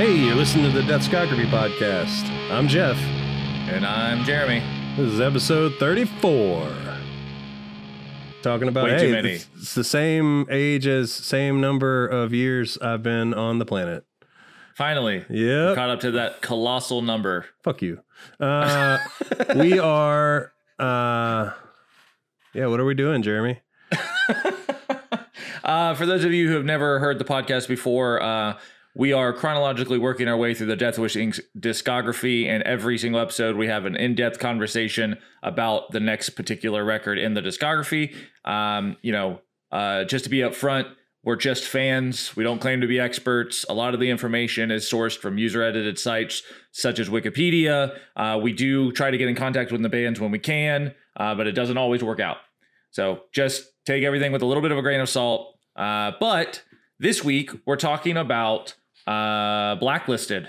Hey, you're listening to the Deathscography podcast. I'm Jeff. And I'm Jeremy. This is episode 34. Talking about Way hey, too many. It's, it's the same age as same number of years I've been on the planet. Finally, yeah, caught up to that colossal number. Fuck you. Uh, we are. Uh, yeah. What are we doing, Jeremy? Uh, for those of you who have never heard the podcast before, uh, we are chronologically working our way through the Death Wish discography, and every single episode we have an in-depth conversation about the next particular record in the discography. Um, you know, uh, just to be upfront, we're just fans. We don't claim to be experts. A lot of the information is sourced from user-edited sites such as Wikipedia. Uh, we do try to get in contact with the bands when we can, uh, but it doesn't always work out. So just take everything with a little bit of a grain of salt. Uh, but this week we're talking about uh, Blacklisted.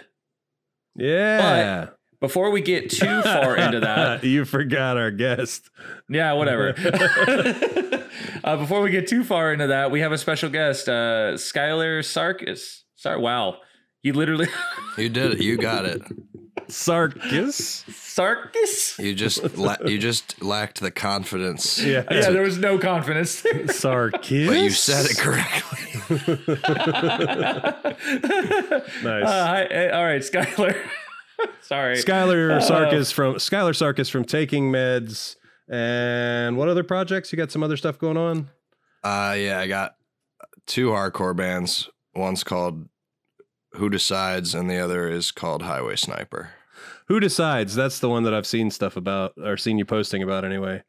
Yeah. Before we get too far into that, you forgot our guest. yeah, whatever. uh, before we get too far into that, we have a special guest, uh, Skylar Sarkis. Sar- wow, You literally You did it. You got it. Sarkis. Sarkis. You just la- you just lacked the confidence. Yeah. Yeah, there was no confidence. Sarkis. But you said it correctly. Nice. Uh, hi, all right, Skylar. Sorry. Skylar Sarkis from Skylar Sarkis from Taking Meds. And what other projects? You got some other stuff going on? Uh yeah, I got two hardcore bands. One's called Who Decides and the other is called Highway Sniper. Who decides? That's the one that I've seen stuff about or seen you posting about anyway.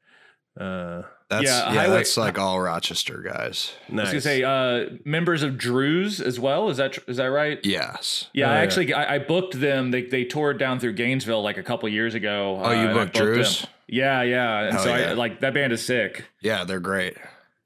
Uh, That's Yeah, yeah, Highway- that's like all Rochester guys. I nice. was gonna say uh, members of Drews as well. Is that tr- is that right? Yes. Yeah, Oh, I yeah. actually I, I booked them. They they toured down through Gainesville like a couple years ago. Oh, you and I booked Drews? them. Yeah, yeah. And Hell so I like that band is sick. Yeah, they're great.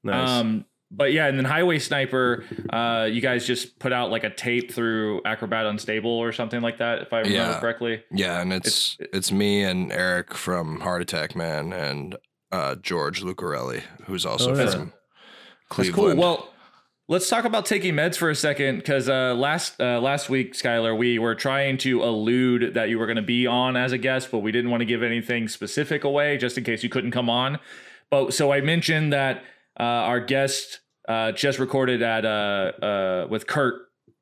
nice. Um, but yeah, and then Highway Sniper, uh, you guys just put out like a tape through Acrobat Unstable or something like that, if I remember Yeah. correctly. Yeah, and it's it's, me and Eric from Heart Attack Man and uh, George Lucarelli, who's also Oh, yeah. from That's Cleveland. cool. Well, let's talk about taking meds for a second, because uh, last uh, last week, Skylar, we were trying to allude that you were going to be on as a guest, but we didn't want to give anything specific away, just in case you couldn't come on. But so I mentioned that uh, our guest uh, just recorded at uh, uh, with Kurt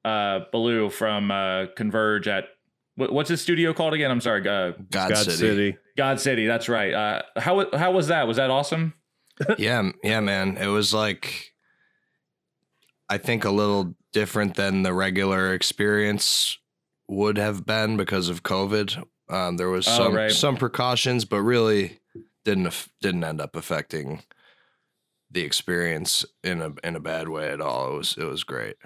uh, Ballou from uh, Converge at what, what's his studio called again? I'm sorry, uh, God, God City. City. God City. That's right. Uh, how how was that? Was that awesome? yeah, yeah, man. It was like I think a little different than the regular experience would have been because of COVID. Um, there was Oh, some right. some precautions, but really didn't didn't end up affecting the experience in a in a bad way at all. It was it was great.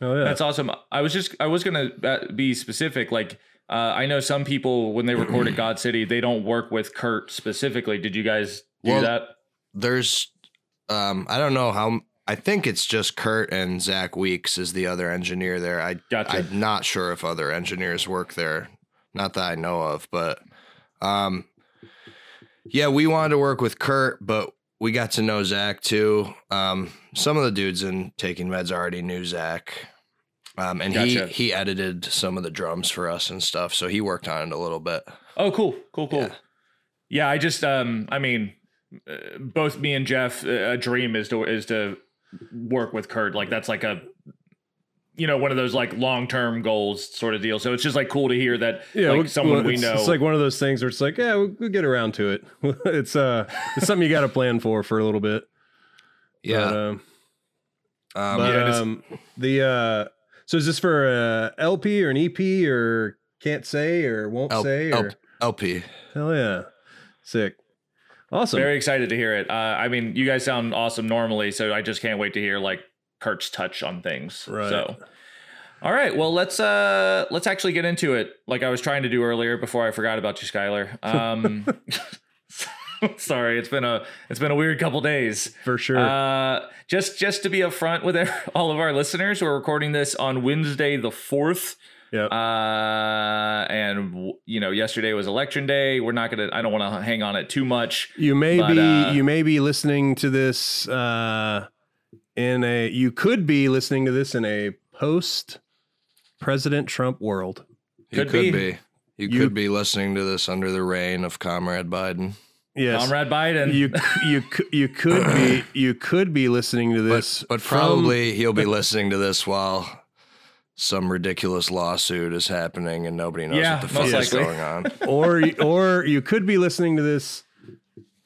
Oh yeah. That's awesome. I was just I was gonna uh, be specific. Like uh, I know some people when they record at God City, they don't work with Kurt specifically. Did you guys do Well, that? There's um, I don't know how. I think it's just Kurt and Zach Weeks is the other engineer there. I Gotcha. I'm not sure if other engineers work there. Not that I know of, but um yeah, we wanted to work with Kurt, but we got to know Zach too. Um some of the dudes in Taking Meds already knew Zach. Um and Gotcha. he he edited some of the drums for us and stuff, so he worked on it a little bit. Oh, cool, cool, cool. Yeah. Yeah, I just um, I mean, uh, both me and Jeff, uh, a dream is to is to work with Kurt. Like that's like a you know one of those like long term goals sort of deal. So it's just like cool to hear that yeah, like well, someone well, we it's, know. It's like one of those things where it's like, yeah, we'll, we'll get around to it. it's uh, it's something you got to plan for for a little bit. Yeah. But, um, um, but, yeah, um, the uh, so is this for a LP or an EP or can't say or won't L- say L- or LP. hell yeah, sick, awesome. Very excited to hear it. Uh, I mean, you guys sound awesome normally, so I just can't wait to hear like Kurt's touch on things. Right. So, all right, well let's uh let's actually get into it. Like I was trying to do earlier before I forgot about you, Skylar. Um, sorry, it's been a it's been a weird couple days. for sure. Uh, just just to be upfront with all of our listeners, we're recording this on Wednesday the fourth. Yep. Uh, and you know, yesterday was election day. We're not gonna. I don't want to hang on it too much. You may But, be uh, you may be listening to this uh, in a you could be listening to this in a post President Trump world. You Could could, be. be. You, You- could be listening to this under the reign of Comrade Biden. Yes. Comrade Biden. You you you could be you could be listening to this, But from- probably he'll be listening to this while some ridiculous lawsuit is happening and nobody knows Yeah, what the fuck is likely. going on. or or you could be listening to this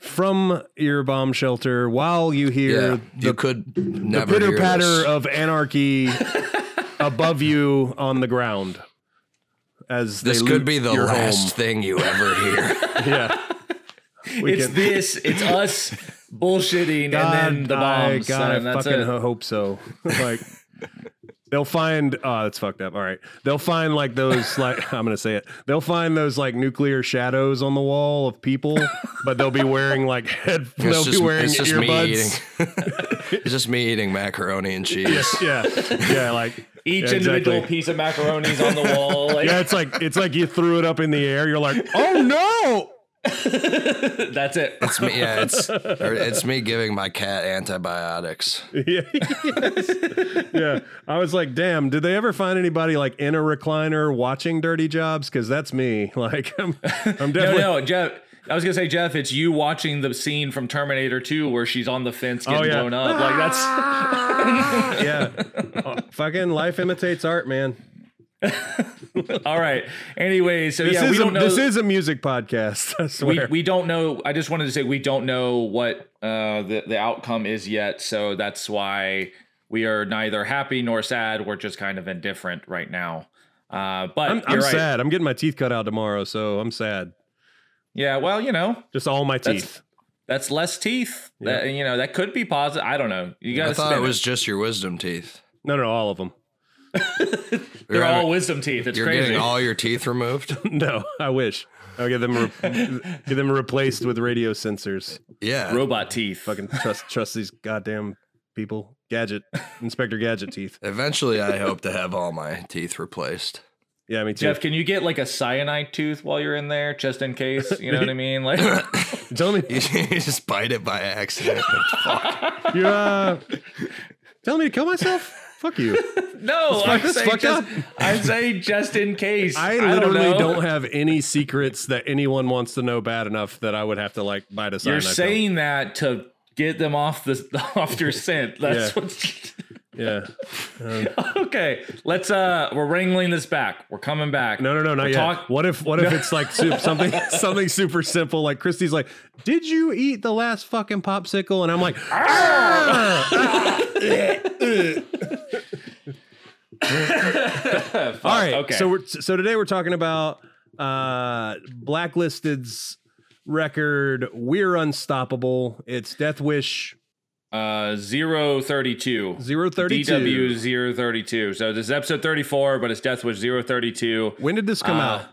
from your bomb shelter while you hear Yeah, the, you could the pitter hear patter this. of anarchy above you on the ground. As This they could be the last home. thing you ever hear. Yeah, we it's can- this. It's us bullshitting and then the I, bombs. God, I and that's fucking it. hope so. like they'll find. Oh, that's fucked up. All right, they'll find like those. Like I'm gonna say it. They'll find those like nuclear shadows on the wall of people, but they'll be wearing like head. It's they'll just, be wearing it's just me earbuds. eating. it's just me eating macaroni and cheese. Yeah, yeah, like Each yeah, individual exactly. piece of macaroni's on the wall. Like, Yeah, it's like it's like you threw it up in the air. You're like, oh no. That's it. It's me. Yeah, it's or it's me giving my cat antibiotics. Yeah, yes. yeah. I was like, damn. Did they ever find anybody like in a recliner watching Dirty Jobs? Because that's me. Like, I'm, I'm No, no, Jeff. I was gonna say, Jeff, it's you watching the scene from Terminator 2 where she's on the fence oh, getting Oh, yeah. blown up. Like that's yeah. Oh, fucking life imitates art, man. all right. Anyway, so This yeah, we is a, don't know. this is a music podcast. I we, swear. we don't know. I just wanted to say we don't know what uh, the the outcome is yet. So that's why we are neither happy nor sad. We're just kind of indifferent right now. Uh, but I'm, I'm right. sad. I'm getting my teeth cut out tomorrow, so I'm sad. Yeah. Well, you know, Just all my teeth. that's less teeth. That you know that could be positive. I don't know. You got I thought it was just your wisdom teeth. No, no, all of them. They're all wisdom teeth. It's You're crazy. getting all your teeth removed. No, I wish. I'll get them re- get them replaced with radio sensors. Yeah. Robot teeth. Fucking trust trust these goddamn people. Gadget, Inspector Gadget teeth. Eventually, I hope to have all my teeth replaced. Yeah, me too. Jeff, can you get like a cyanide tooth while you're in there, just in case? You know what I mean? Like, Tell me, You just bite it by accident. Fuck. you uh, telling me to kill myself. Fuck you. no, I'm saying just. I'm saying just in case. I don't literally don't, have any secrets that anyone wants to know bad enough that I would have to like bite a sign. You're saying that to get them off the off your scent. That's Yeah. what. Yeah. okay, let's. uh We're wrangling this back. We're coming back. No, no, no, not We're yet. talk- what if what if it's like su- something something super simple? Like Christy's like, "Did you eat the last fucking popsicle?" And I'm like, "Ah!" Fuck, "All right." Okay. So we're so today we're talking about uh Blacklisted's record. We're unstoppable. It's Death Wish uh, zero thirty two. 032. DW zero thirty two. So this is episode thirty four, but it's Death Wish zero thirty two. When did this come Uh, out?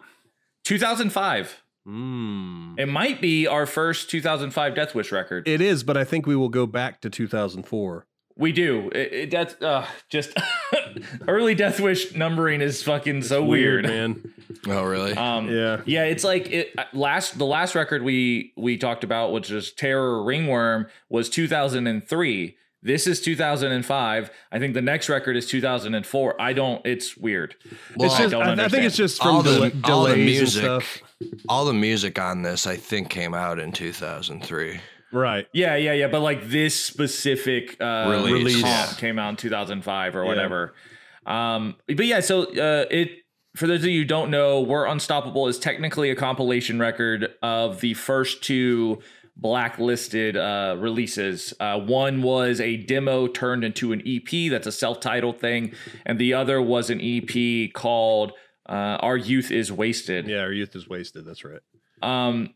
Two thousand five. Mm. It might be our first 2005 Death Wish record. It is, but I think we will go back to 2004. we do. It, it, that's uh, just early Death Wish numbering is fucking so weird. man. Oh, really? Um, Yeah. yeah, it's like it last the last record we we talked about, which is Terror Ringworm, was 2003. This is 2005. I think the next record is 2004. I don't. It's weird. Well, it's just, don't I, I think it's just from all the, dela- all the delays and music, stuff. all the music on this, I think, came out in 2003. Right. Yeah, yeah, yeah. But like this specific uh, Release. release Yeah. came out in 2005 or whatever. Um, but yeah, so uh, it for those of you who don't know, "We're Unstoppable" is technically a compilation record of the first two blacklisted uh, releases. Uh, one was a demo turned into an EP. That's a self-titled thing, and the other was an EP called uh, "Our Youth Is Wasted." Yeah, our youth is wasted. That's right. Um,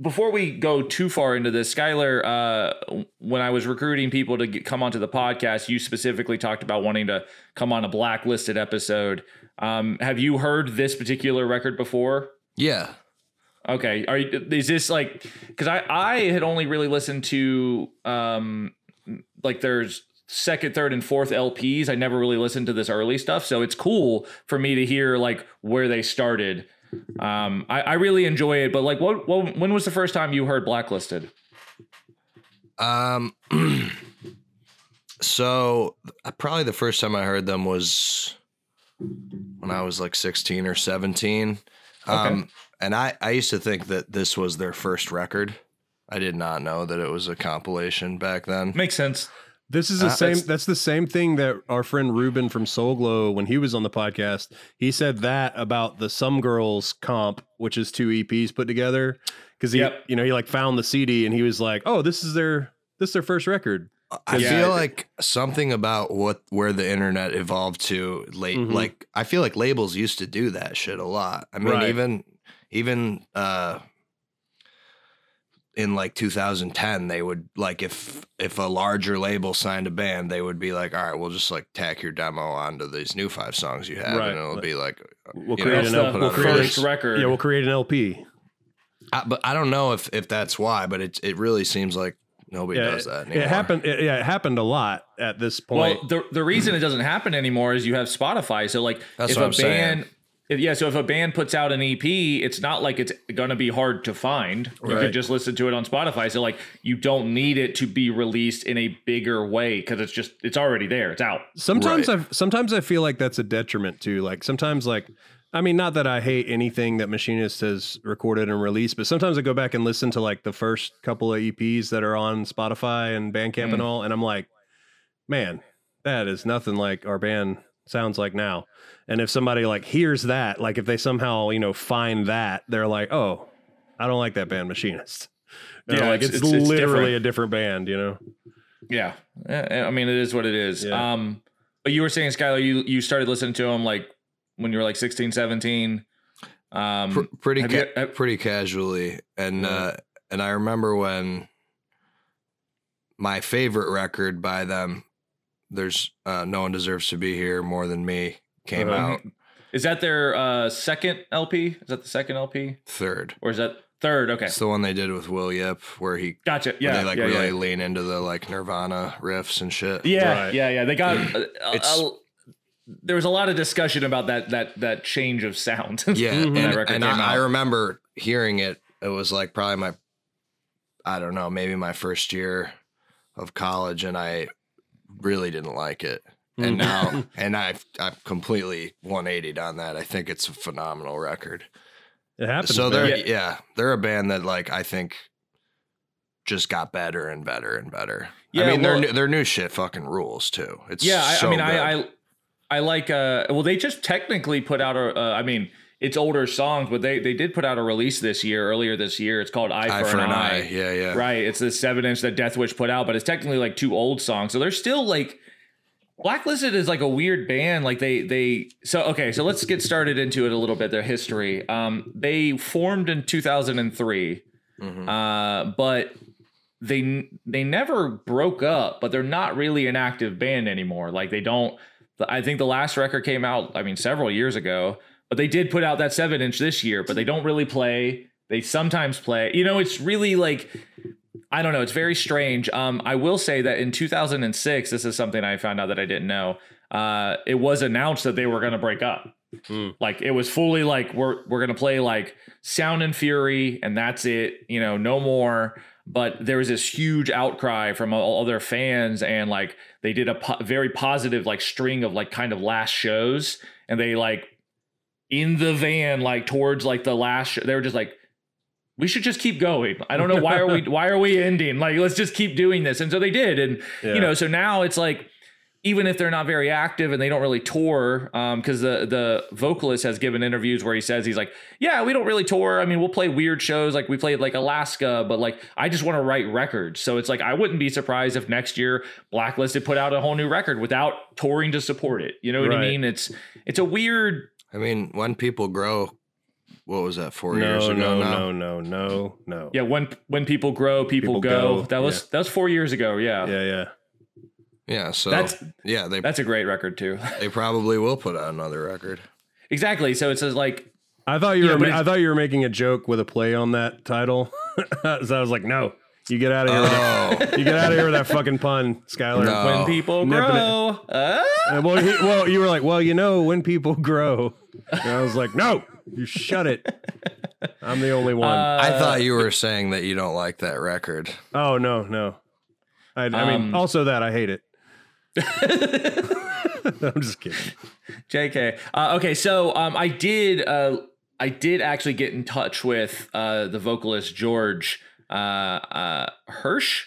before we go too far into this, Skylar, uh, when I was recruiting people to get, come onto the podcast, you specifically talked about wanting to come on a blacklisted episode. Um, have you heard this particular record before? Yeah. Okay, are you, is this like because I I had only really listened to um like there's second, third, and fourth LPs. I never really listened to this early stuff, so it's cool for me to hear like where they started. Um, I, I really enjoy it, but like, what, what when was the first time you heard Blacklisted? Um. so uh, probably the first time I heard them was when I was like 16 or 17. Um, and I, I used to think that this was their first record. I did not know that it was a compilation back then. Makes sense. This is the Uh, same. That's the same thing that our friend Ruben from Soul Glo, when he was on the podcast, he said that about the Some Girls comp, which is two EPs put together. Because he, Yep. you know, he like found the CD and he was like, "Oh, this is their this is their first record." I Yeah. feel like something about what where the internet evolved to late Mhm. like I feel like labels used to do that shit a lot. I mean Right. even even uh in like 2010 they would like if if a larger label signed a band they would be like all right we'll just like tack your demo onto these new five songs you have Right. and it'll be like uh, We'll create That's an the LP. We'll create a a- first record. yeah, we'll create an LP. I, but I don't know if if that's why but it it really seems like nobody Yeah, does that it, anymore. it happened. It, yeah, it happened a lot at this point. Well, the the reason it doesn't happen anymore is you have Spotify. So like, That's if what a I'm band, if, yeah, so if a band puts out an EP, it's not like it's gonna be hard to find. You Right. could just listen to it on Spotify. So like, you don't need it to be released in a bigger way because it's just it's already there. It's out. sometimes Right. I sometimes I feel like that's a detriment too. Like sometimes like I mean not that I hate anything that Machinist has recorded and released, but sometimes I go back and listen to like the first couple of EPs that are on Spotify and Bandcamp Mm. and all and I'm like, man, that is nothing like our band sounds like now. And if somebody like hears that, like if they somehow, you know, find that, they're like, "Oh, I don't like that band Machinist." And Yeah, like it's- it's, it's- it's literally different. a different band, you know. Yeah, I mean, it is what it is. Yeah. Um, but you were saying, Skylar, you you started listening to them like when you were like 16, 17. Um, Pr- pretty ca- you- have- pretty casually and Yeah. uh and i remember when my favorite record by them there's uh no one deserves to be here more than me came Uh-huh. out is that their uh, second LP? Is that the second LP, third or is that third? Okay, it's the one they did with will yip where he gotcha. where Yeah, they like yeah, really yeah. lean into the like nirvana riffs and shit Yeah, Right. yeah, yeah. They got. Uh, It's- uh, there was a lot of discussion about that that that change of sound. yeah and, and I, I remember hearing it it was like probably my i don't know maybe my first year of college and i really didn't like it and Mhm. now and I've I've completely 180'd on that. I think it's a phenomenal record. it happens. so they're Yeah. yeah. they're a band that like I think just got better and better and better. Yeah, I mean well- their new, their new shit fucking rules too. It's yeah, I, so I mean, good. I, I I like. uh Well, they just technically put out a. Uh, I mean, it's older songs, but they they did put out a release this year, earlier this year. It's called Eye, Eye for, an, Eye. Yeah, yeah. Right. It's the seven inch that Death Wish put out, but it's technically like two old songs. So they're still like Blacklisted is like a weird band. Like they they so okay, so let's get started into it a little bit, their history. Um they formed in 2003. Mhm. Uh but they they never broke up, but they're not really an active band anymore. Like they don't I think the last record came out, I mean, several years ago, but they did put out that seven inch this year, but they don't really play. They sometimes play. You know, it's really like I don't know. It's very strange. Um, I will say that in 2006, this is something I found out that I didn't know. Uh, it was announced that they were going to break up. Hmm. Like it was fully like we're we're going to play like Sound and Fury, and that's it. You know, no more. But there was this huge outcry from all, all their fans, and like they did a po- very positive like string of like kind of last shows, and they like in the van like towards like the last. Show, they were just like we should just keep going. I don't know why are we why are we ending? Like let's just keep doing this. And so they did. And Yeah. you know, so now it's like even if they're not very active and they don't really tour, um, because the the vocalist has given interviews where he says he's like, yeah, we don't really tour. I mean, we'll play weird shows like we played like Alaska, but like I just want to write records. So it's like I wouldn't be surprised if next year Blacklisted put out a whole new record without touring to support it. You know what I mean? It's it's a weird. I mean, when people grow, what was that? Four years no, ago no, now. no, no, no, no. Yeah, when when people grow, people, People go. go, That was that was four years ago. Yeah, Yeah, yeah. Yeah, so That's- yeah, they that's a great record too. they probably will put out another record. exactly. So it says like I thought you Yeah, were. I thought you were making a joke with a play on that title. so I was like, no, you get out of here. With that, Oh, you get out of here with that fucking pun, Skylar. No. when Oh, people nipping grow. Uh, And well, he, well, you were like, well, you know, when people grow. And I was like, no, you shut it. I'm the only one. I thought you were saying that you don't like that record. oh no, no. I, I mean, Um, also that I hate it. I'm just kidding. JK. Uh, okay, so um, I did uh, I did actually get in touch with uh, the vocalist George uh, uh, Hirsch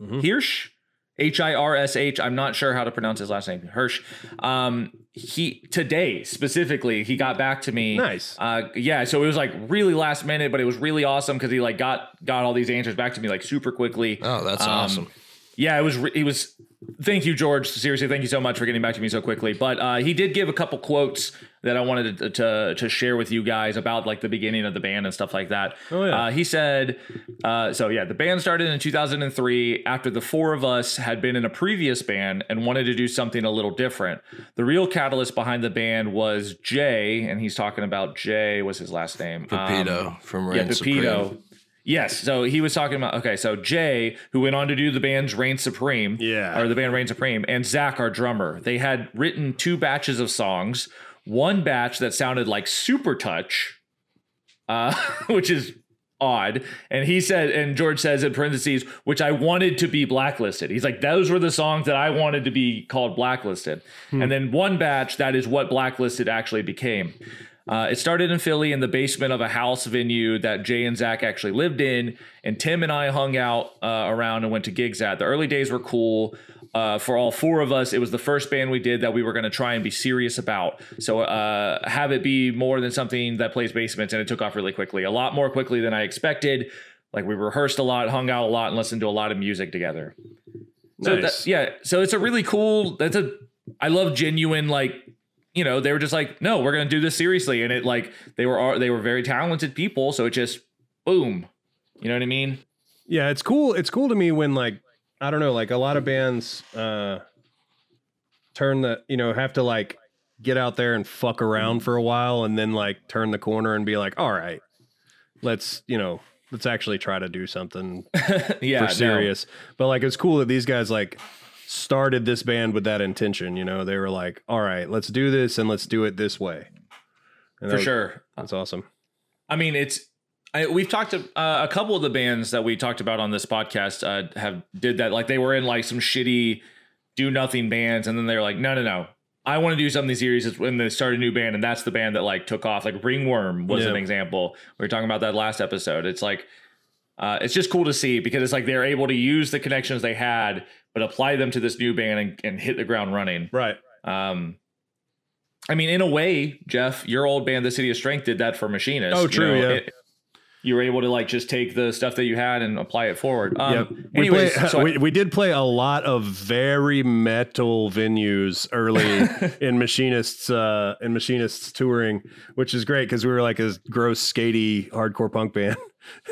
Mhm. Hirsch H I R S H. I'm not sure how to pronounce his last name. Hirsch. Um, he today specifically he got back to me. Nice. Uh, yeah, so it was like really last minute, but it was really awesome because he like got got all these answers back to me like super quickly. Oh, that's Um, awesome. Yeah, it was. re- It was. Thank you, George. Seriously, thank you so much for getting back to me so quickly. But uh, he did give a couple quotes that I wanted to, to to share with you guys about like the beginning of the band and stuff like that. Oh, yeah. Uh, he said, uh, so yeah, the band started in 2003 after the four of us had been in a previous band and wanted to do something a little different. The real catalyst behind the band was Jay, and he's talking about Jay. was his last name? Pepito Um, from yeah, Reign Pepito. Supreme. Yes, so he was talking about okay, so Jay, who went on to do the band's Reign Supreme, Yeah. or the band Reign Supreme, and Zach, our drummer, they had written two batches of songs. One batch that sounded like Supertouch, uh, which is odd, and he said, and George says in parentheses, which I wanted to be blacklisted. He's like, those were the songs that I wanted to be called blacklisted, and then one batch that is what blacklisted actually became. Uh, it started in Philly in the basement of a house venue that Jay and Zach actually lived in, and Tim and I hung out uh, around and went to gigs at. The early days were cool. Uh, for all four of us, it was the first band we did that we were going to try and be serious about. So uh, have it be more than something that plays basements, and it took off really quickly, a lot more quickly than I expected. Like we rehearsed a lot, hung out a lot, and listened to a lot of music together. So Nice. that, yeah, so it's a really cool. That's a. I love genuine like. You know, they were just like, no, we're gonna do this seriously, and it like they were they were very talented people, so it just boom. You know what I mean? Yeah, it's cool. It's cool to me when like I don't know, like a lot of bands uh turn the you know have to like get out there and fuck around for a while and then like turn the corner and be like, all right, let's you know let's actually try to do something yeah, for no. serious. But like it's cool that these guys like started this band with that intention. You know, they were like, all right, let's do this and let's do it this way. And that for was- sure. That's awesome. I mean, it's I, we've talked to uh, a couple of the bands that we talked about on this podcast uh, have did that. Like they were in like some shitty do nothing bands, and then they're like, no, no, no. I want to do something serious when they start a new band, and that's the band that like took off. Like Ringworm was an example. We were talking about that last episode. It's like uh, it's just cool to see because it's like they're able to use the connections they had, but apply them to this new band and, and hit the ground running. Right. Um, I mean, in a way, Jeff, your old band, The City of Strength, did that for Machinist. Oh, You true, know, yeah. it- you were able to like just take the stuff that you had and apply it forward. Um, Yep. We, Anyways, play- so I- we, we did play a lot of very metal venues early in machinists uh in machinists touring, which is great because we were like a gross skatey hardcore punk band.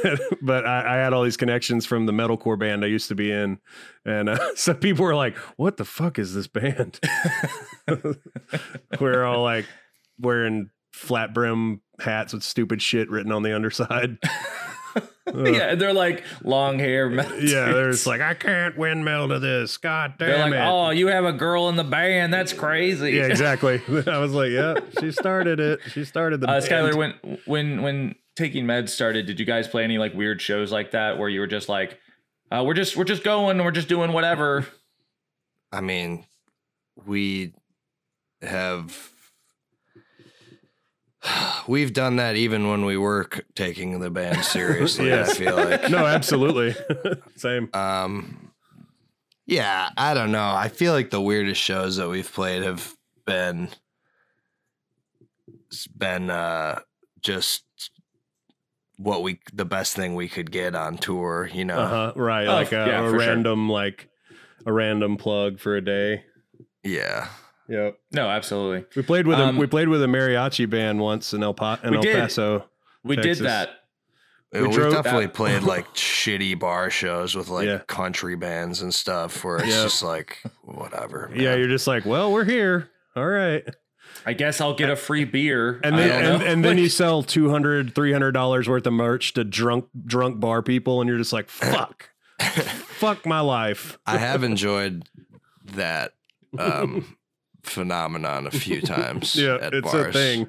but I, I had all these connections from the metalcore band I used to be in, and uh, so people were like, "What the fuck is this band?" we're all like wearing flat brim hats with stupid shit written on the underside. yeah, they're like long hair. metal Yeah, they're just like, I can't windmill to this. God damn they're like, it. oh, you have a girl in the band. That's crazy. yeah, exactly. I was like, yeah, she started it. She started the Uh, band. Skylar, when when when taking meds started, did you guys play any like weird shows like that where you were just like, uh, we're just we're just going, we're just doing whatever. I mean, we have we've done that even when we were taking the band seriously. Yes. I feel like. no, absolutely. Same. Um, yeah, I don't know. I feel like the weirdest shows that we've played have been been uh just what we the best thing we could get on tour. You know. Uh-huh. Right. Oh, like a, yeah, a for sure. random, like a random plug for a day. Yeah. Yep. No, absolutely. We played with Um, a we played with a mariachi band once in El, pa- in We El did. Paso. We Texas. did that. We We definitely that- played like shitty bar shows with like Yeah. country bands and stuff where it's Yeah. just like whatever. Yeah, you're just like, well, we're here. All right. I guess I'll get a free beer. And then and, and then you sell 200 300 dollars worth of merch to drunk drunk bar people and you're just like, fuck. fuck my life. I have enjoyed that. Um, phenomenon a few times. Yeah, at it's bars. a thing.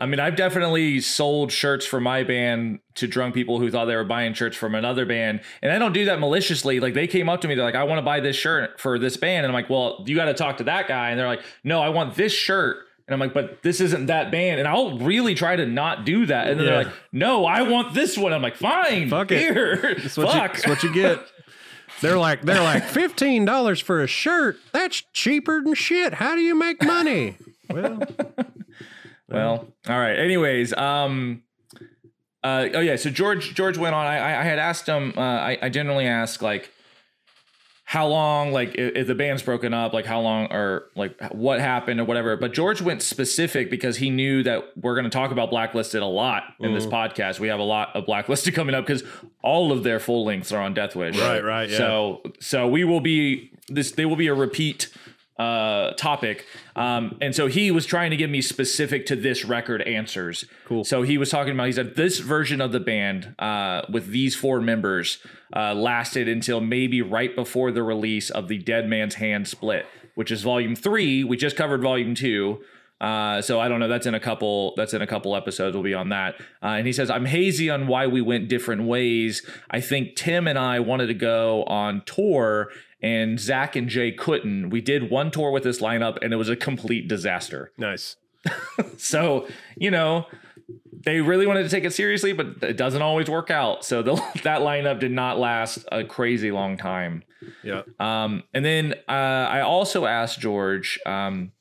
I mean, I've definitely sold shirts for my band to drunk people who thought they were buying shirts from another band. And I don't do that maliciously. Like they came up to me, they're like, I want to buy this shirt for this band. And I'm like, well, you got to talk to that guy. And they're like, no, I want this shirt. And I'm like, but this isn't that band. And I'll really try to not do that. And then Yeah. they're like, no, I want this one. I'm like, fine. Fuck it. here. That's what, you, Fuck. that's what you get. They're like they're like fifteen dollars for a shirt. That's cheaper than shit. How do you make money? Well, Well, all right. Anyways, um, uh, oh yeah. So George George went on. I I I had asked him. Uh, I I generally ask like how long, like if, the band's broken up, like how long or like what happened or whatever. But George went specific because he knew that we're going to talk about Blacklisted a lot in this mm-hmm. podcast. We have a lot of Blacklisted coming up because all of their full lengths are on Death Wish. Right, right, yeah. So so we will be this. They will be a repeat uh topic um and so he was trying to give me specific to this record answers Cool. so he was talking about he said this version of the band uh with these four members uh lasted until maybe right before the release of the dead man's hand split which is volume three we just covered volume two uh, so I don't know. That's in a couple. That's in a couple episodes. We'll be on that. Uh, and he says, "I'm hazy on why we went different ways. I think Tim and I wanted to go on tour, and Zach and Jay couldn't. We did one tour with this lineup, and it was a complete disaster. nice. So you know, they really wanted to take it seriously, but it doesn't always work out. So the, that lineup did not last a crazy long time. Yeah. Um, and then uh, I also asked George um,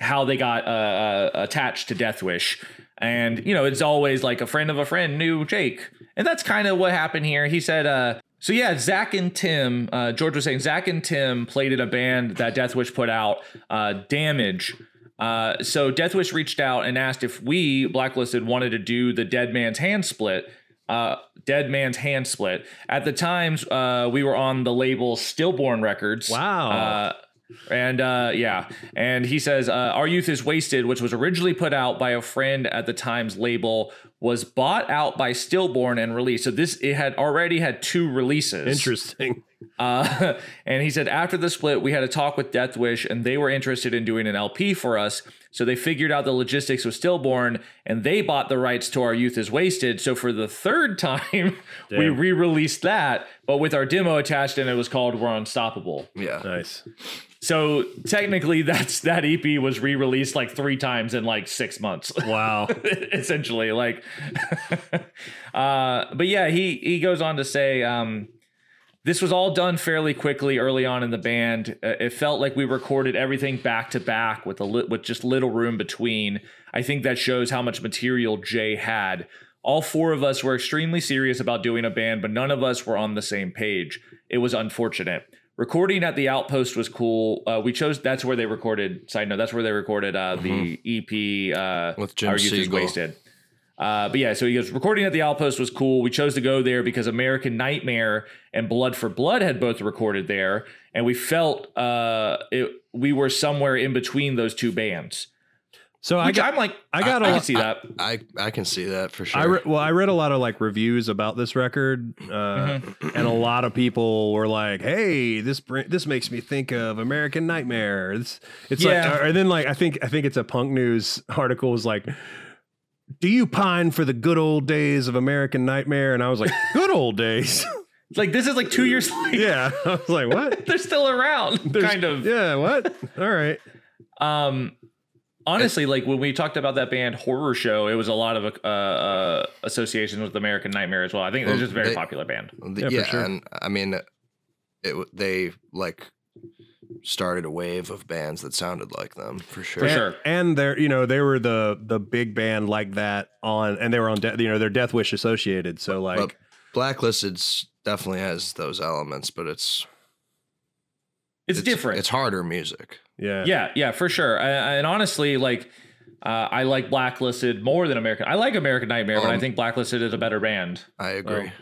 how they got uh, uh, attached to Death Wish. And, you know, it's always like a friend of a friend knew Jake. And that's kind of what happened here. He said, uh, so yeah, Zach and Tim, uh, George was saying Zach and Tim played in a band that Deathwish put out, uh, Damage. Uh, so Deathwish reached out and asked if we, Blacklisted, wanted to do the Dead Man's Hand Split. Uh, Dead Man's Hand Split. At the times, uh, we were on the label Stillborn Records. Wow. Uh, and uh, yeah, and he says, uh, "Our Youth Is Wasted," which was originally put out by a friend at the time's label, was bought out by Stillborn and released. So this it had already had two releases. Interesting. Uh, and he said after the split, we had a talk with Death Wish, and they were interested in doing an LP for us. So they figured out the logistics with Stillborn, and they bought the rights to Our Youth Is Wasted. So for the third time, we re-released that, but with our demo attached, and it was called "We're Unstoppable." Yeah. Nice. So technically, that's that EP was re-released like three times in like six months. Wow. essentially like uh but yeah he he goes on to say um this was all done fairly quickly early on in the band. Uh, it felt like we recorded everything back to back with a li- with just little room between. I think that shows how much material Jay had. All four of us were extremely serious about doing a band, but none of us were on the same page. It was unfortunate. Recording at the Outpost was cool. Uh, we chose that's where they recorded. Side note, that's where they recorded uh, the EP. Uh, With Jim Our Youth is Wasted. Uh, but yeah, so he goes, recording at the Outpost was cool. We chose to go there because American Nightmare and Blood for Blood had both recorded there, and we felt uh, it, we were somewhere in between those two bands. So I got, I'm like, I got I, a can see that. I I can see that for sure. I re- well, I read a lot of like reviews about this record, uh, Mm-hmm. and a lot of people were like, "Hey, this this makes me think of American Nightmare." It's it's Yeah. like, and then like I think I think it's a Punk News article was like, "Do you pine for the good old days of American Nightmare?" And I was like, "Good old days." like this is like two years later. yeah, I was like, "What?" They're still around, There's- kind of. Yeah, what? All right. Um, honestly, like when we talked about that band Horror Show, it was a lot of uh, uh, associations with American Nightmare as well. I think they're just a very they- popular band. The- Yeah, yeah, for sure. and I mean, it they like started a wave of bands that sounded like them for sure. For sure. And they're, you know, they were the the big band like that on, and they were on, de- you know, they're Death Wish associated. So like, But Blacklisted's definitely has those elements, but it's It's, different. It's harder music. Yeah, Yeah, yeah, for sure. I, and honestly, like uh, I like Blacklisted more than American. I like American Nightmare, but I Um, think Blacklisted is a better band. I agree.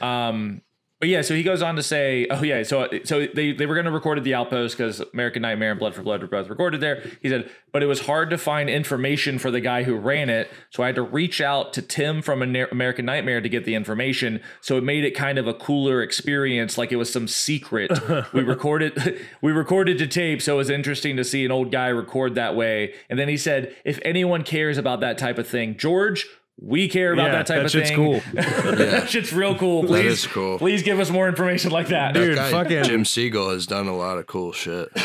Um, But yeah, so he goes on to say, oh yeah, so so they, they were going to record at the Outpost because American Nightmare and Blood for Blood were both recorded there. He said, but it was hard to find information for the guy who ran it, so I had to reach out to Tim from American Nightmare to get the information. So it made it kind of a cooler experience, like it was some secret. we recorded we recorded to tape, so it was interesting to see an old guy record that way. And then he said, if anyone cares about that type of thing, George we care about Yeah, that type that of shit's thing. cool. that shit's real cool. Please, is cool. Please give us more information like that. Dude, Guy, fucking- Jim Siegel has done a lot of cool shit.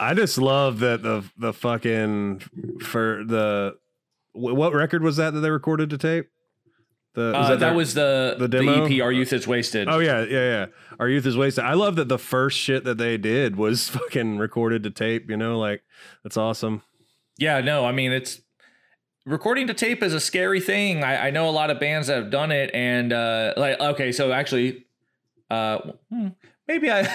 I just love that the the fucking for the what record was that that they recorded to tape? The Uh, that, their- was the the the, demo? EP. Our youth is wasted. Oh yeah, yeah, yeah. Our youth is wasted. I love that the first shit that they did was fucking recorded to tape. You know, like that's awesome. Yeah, no, I mean it's recording to tape is a scary thing. I, I know a lot of bands that have done it, and uh, like okay, so actually, uh, hmm, maybe I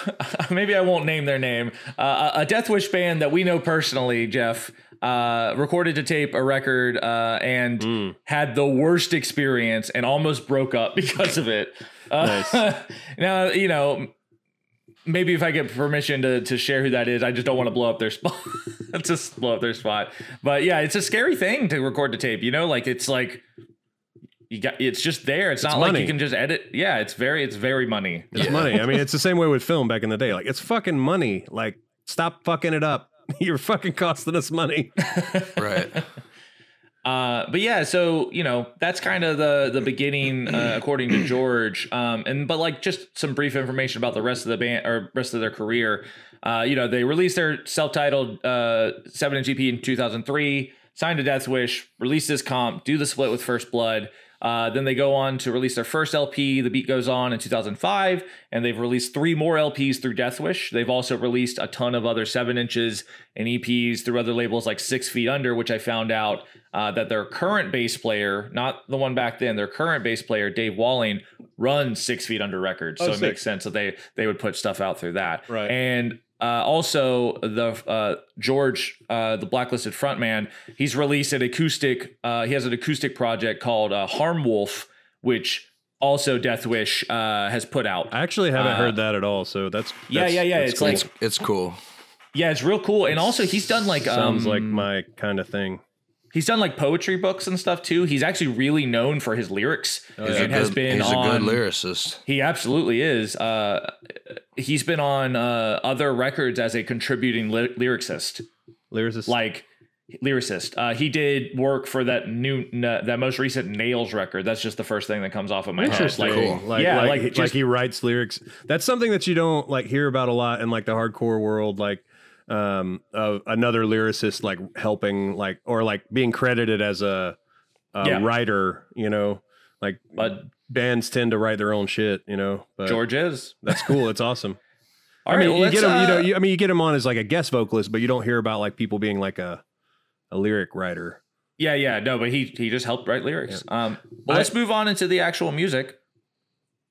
maybe I won't name their name. Uh, a Death Wish band that we know personally, Jeff. Uh, recorded to tape a record uh, and had the worst experience and almost broke up because of it. Uh, now you know maybe if I get permission to to share who that is, I just don't want to blow up their spot. just blow up their spot. But yeah, it's a scary thing to record to tape. You know, like it's like you got it's just there. It's, not like you can just edit. Yeah, it's very it's very money. It's money. I mean, it's the same way with film back in the day. Like it's fucking money. Like stop fucking it up. You're fucking costing us money. Right. Uh, but yeah, so you know that's kind of the the beginning, uh, according to George. Um, and but like just some brief information about the rest of the band or rest of their career. Uh, you know, they released their self-titled uh, seven and GP in 2003, signed to Death Wish, released this comp, do the split with First Blood. Uh, then they go on to release their first LP, The Beat Goes On, in 2005, and they've released three more LPs through Deathwish. They've also released a ton of other seven inches and EPs through other labels like Six Feet Under, which I found out uh, that their current bass player, not the one back then, their current bass player, Dave Walling, runs Six Feet Under Records. Oh, so it makes sense that they they would put stuff out through that. Right. And uh, also, the uh, George, uh, the blacklisted frontman, he's released an acoustic. Uh, he has an acoustic project called uh, Harm Wülf, which also Death Wish uh, has put out. I actually haven't Uh, heard that at all. So that's, yeah, that's- yeah, yeah. that's It's cool. like It's it's cool. yeah, it's real cool. And also, he's done like sounds um, like my kind of thing. He's done like poetry books and stuff too. He's actually really known for his lyrics He's, a and has good, been he's a good lyricist. He absolutely is. Uh, he's been on uh, other records as a contributing ly- lyricist. Lyricist. like lyricist. Uh, he did work for that new n- that most recent Nails record. That's just the first thing that comes off of my head. Interesting. Like, Cool. Like, yeah, like, like, like, he writes lyrics. That's something that you don't like hear about a lot in like the hardcore world. Like um, uh, another lyricist like helping like or like being credited as a, a Yeah. writer. You know, like but bands tend to write their own shit. You know, but George is. that's cool. It's awesome. I right, mean, well, you get him. you know, uh, you, I mean, you get him on as like a guest vocalist, but you don't hear about like people being like a a lyric writer. yeah, yeah, no, but he he just helped write lyrics. Um, well, I- let's move on into the actual music.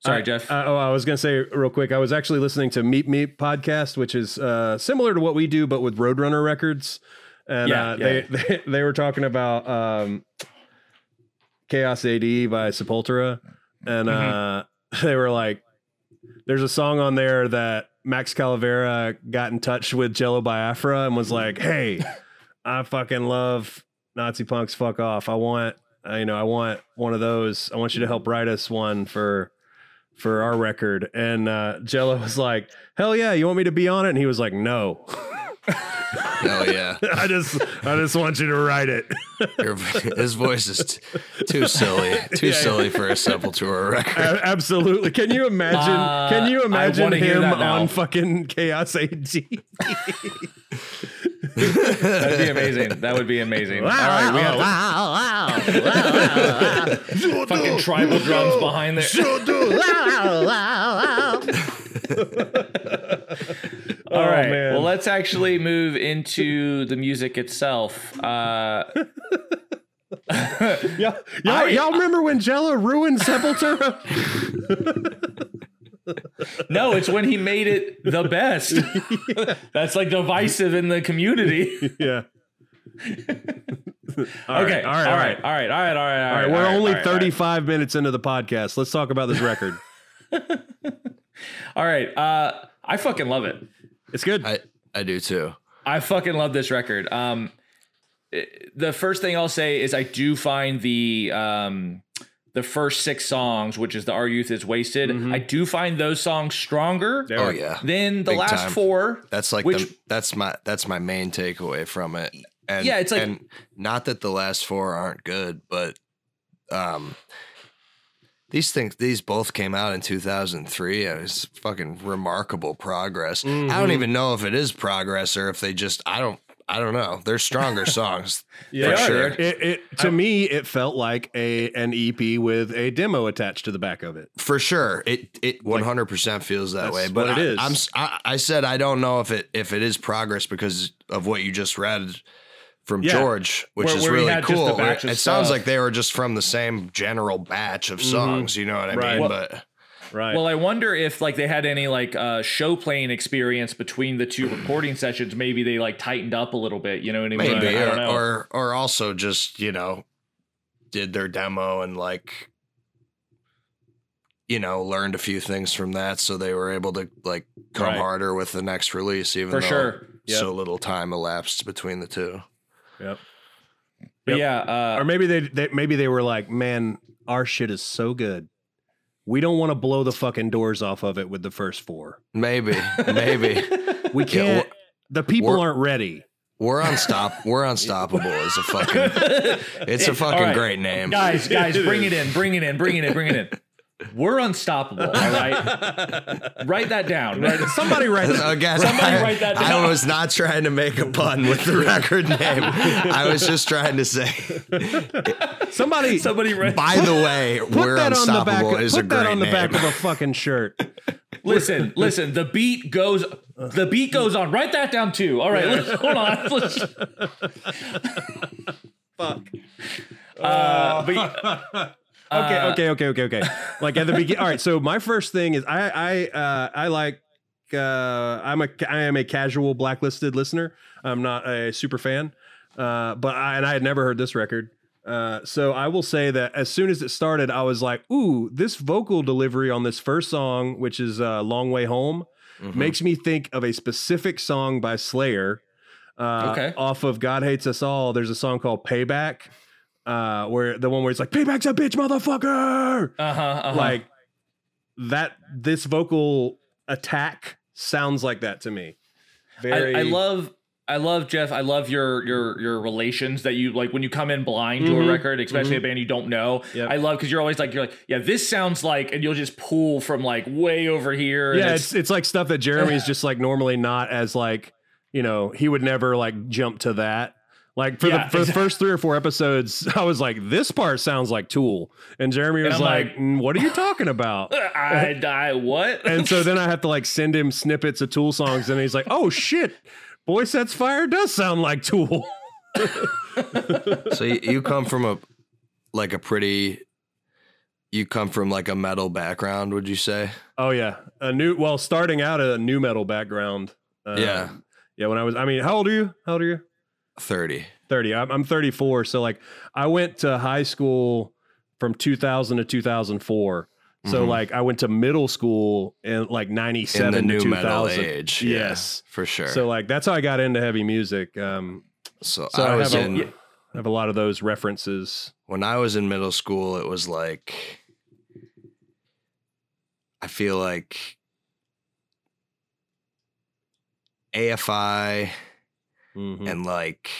Sorry, Jeff. Uh, oh, I was going to say real quick. I was actually listening to Meet Meet podcast, which is uh, similar to what we do, but with Roadrunner Records. And Yeah, uh, yeah, they, they they were talking about um, Chaos AD by Sepultura, and uh, they were like, "There's a song on there that Max Cavalera got in touch with Jello Biafra and was like, "Hey, I fucking love Nazi punks. Fuck off. I want, uh, you know, I want one of those. I want you to help write us one for." For our record. And uh, Jello was like, "Hell yeah, you want me to be on it?" And he was like, "No, Hell yeah. I just, I just want you to write it." Your, his voice is t- too silly. Too Yeah, silly for a Sepultura record. A- Absolutely. Can you imagine? Uh, can you imagine him on fucking Chaos AD? That'd be amazing. That would be amazing. All right, we have fucking tribal drums behind there. All right. Oh, man. Well, let's actually move into the music itself. Uh, y'all, y'all, I- y'all remember when Jello ruined Sepultura? No, it's when he made it the best. That's like divisive in the community. yeah. All okay. right, all right, All right. All right. All right. All right. All right, we're only all right, all right. 35 minutes into the podcast. Let's talk about this record. All right. Uh, I fucking love it. It's good. I I do too. I fucking love this record. Um, it- the first thing I'll say is I do find the um the first six songs, which is the Our Youth Is Wasted, I do find those songs stronger Oh yeah. than the Big last time. four. That's like Which- the that's my that's my main takeaway from it. And Yeah, it's like- and not that the last four aren't good, but um these things these both came out in 2003 and it's fucking remarkable progress. I don't Mhm. even know if it is progress or if they just I don't I don't know. They're stronger songs. Yeah, for sure. It, it to me, it felt like a an EP with a demo attached to the back of it. For sure, it it one hundred percent feels that That's way. But what it I, is. I'm s- I, I said I don't know if it if it is progress because of what you just read from Yeah. George, which Where- is where really had just a cool. batch it of sounds like they were just from the same general batch of songs. You know what I Mm-hmm. Right. mean? Well- but Right. Well, I wonder if like they had any like uh, show playing experience between the two recording sessions. Maybe they like tightened up a little bit. You know what I mean? maybe I don't or, or or also just you know did their demo and like you know learned a few things from that, so they were able to like come Right. harder with the next release, even For though sure. Yep. so little time elapsed between the two. yep. But Yep. yeah. Uh, Or maybe they, they maybe they were like, man, our shit is so good. We don't want to blow the fucking doors off of it with the first four. Maybe, maybe We can't. the people we're- aren't ready. we're unstop. We're unstoppable. Is a fucking. It's a fucking right. great name. guys, guys, bring it in, bring it in, bring it in, bring it in. We're unstoppable. All right, write that down. Somebody write that. Again, Somebody I, write that down. I was not trying to make a pun with the record name. I was just trying to say. Somebody. Somebody write. By the way, Put we're that on the back. unstoppable Of, is a put that on the name. back of a fucking shirt. Listen, listen. The beat goes. The beat goes on. Write that down too. All right, let's, hold on. Let's, Fuck. uh, but, Okay, uh, okay, okay, okay, okay. Like at the beginning. All right. So my first thing is I I uh, I like uh, I'm a I am a casual blacklisted listener. I'm not a super fan, uh, but I, and I had never heard this record. Uh, so I will say that as soon as it started, I was like, "Ooh, this vocal delivery on this first song, which is uh, "Long Way Home," Mhm. makes me think of a specific song by Slayer. Uh, Okay. Off of God Hates Us All, there's a song called Payback, uh, where the one where it's like, Payback's a bitch, motherfucker. uh-huh, uh-huh. Like that, this vocal attack sounds like that to me. Very, I, I love I love Jeff. I love your your your relations that you like when you come in blind to Mhm, a record, especially a band you don't know. Yep. I love because you're always like you're like yeah this sounds like and you'll just pull from like way over here. yeah, it's, it's like stuff that Jeremy's just like normally not as like, you know, he would never like jump to that. Like for Yeah, the for the first three or four episodes, I was like, this part sounds like Tool, and Jeremy was I'm like, like- "Mm, what are you talking about? I, die what? and so then I have to like send him snippets of Tool songs, and he's like, "Oh shit, Boy Sets Fire does sound like Tool." So you, you come from a like a pretty. You come from like a metal background, would you say? oh yeah, a new well, starting out a nu metal background. Uh, Yeah. yeah. When I was, I mean, how old are you? How old are you? Thirty. 30. I'm, I'm 34. So like I went to high school from 2000 to 2004. So Mhm. like I went to middle school in like 97 In the new to metal 2000. age. Yes. Yeah, for sure. So like that's how I got into heavy music. Um, so, so I I, was have, in yeah, I have a lot of those references. when I was in middle school, it was like I feel like AFI Mhm. and like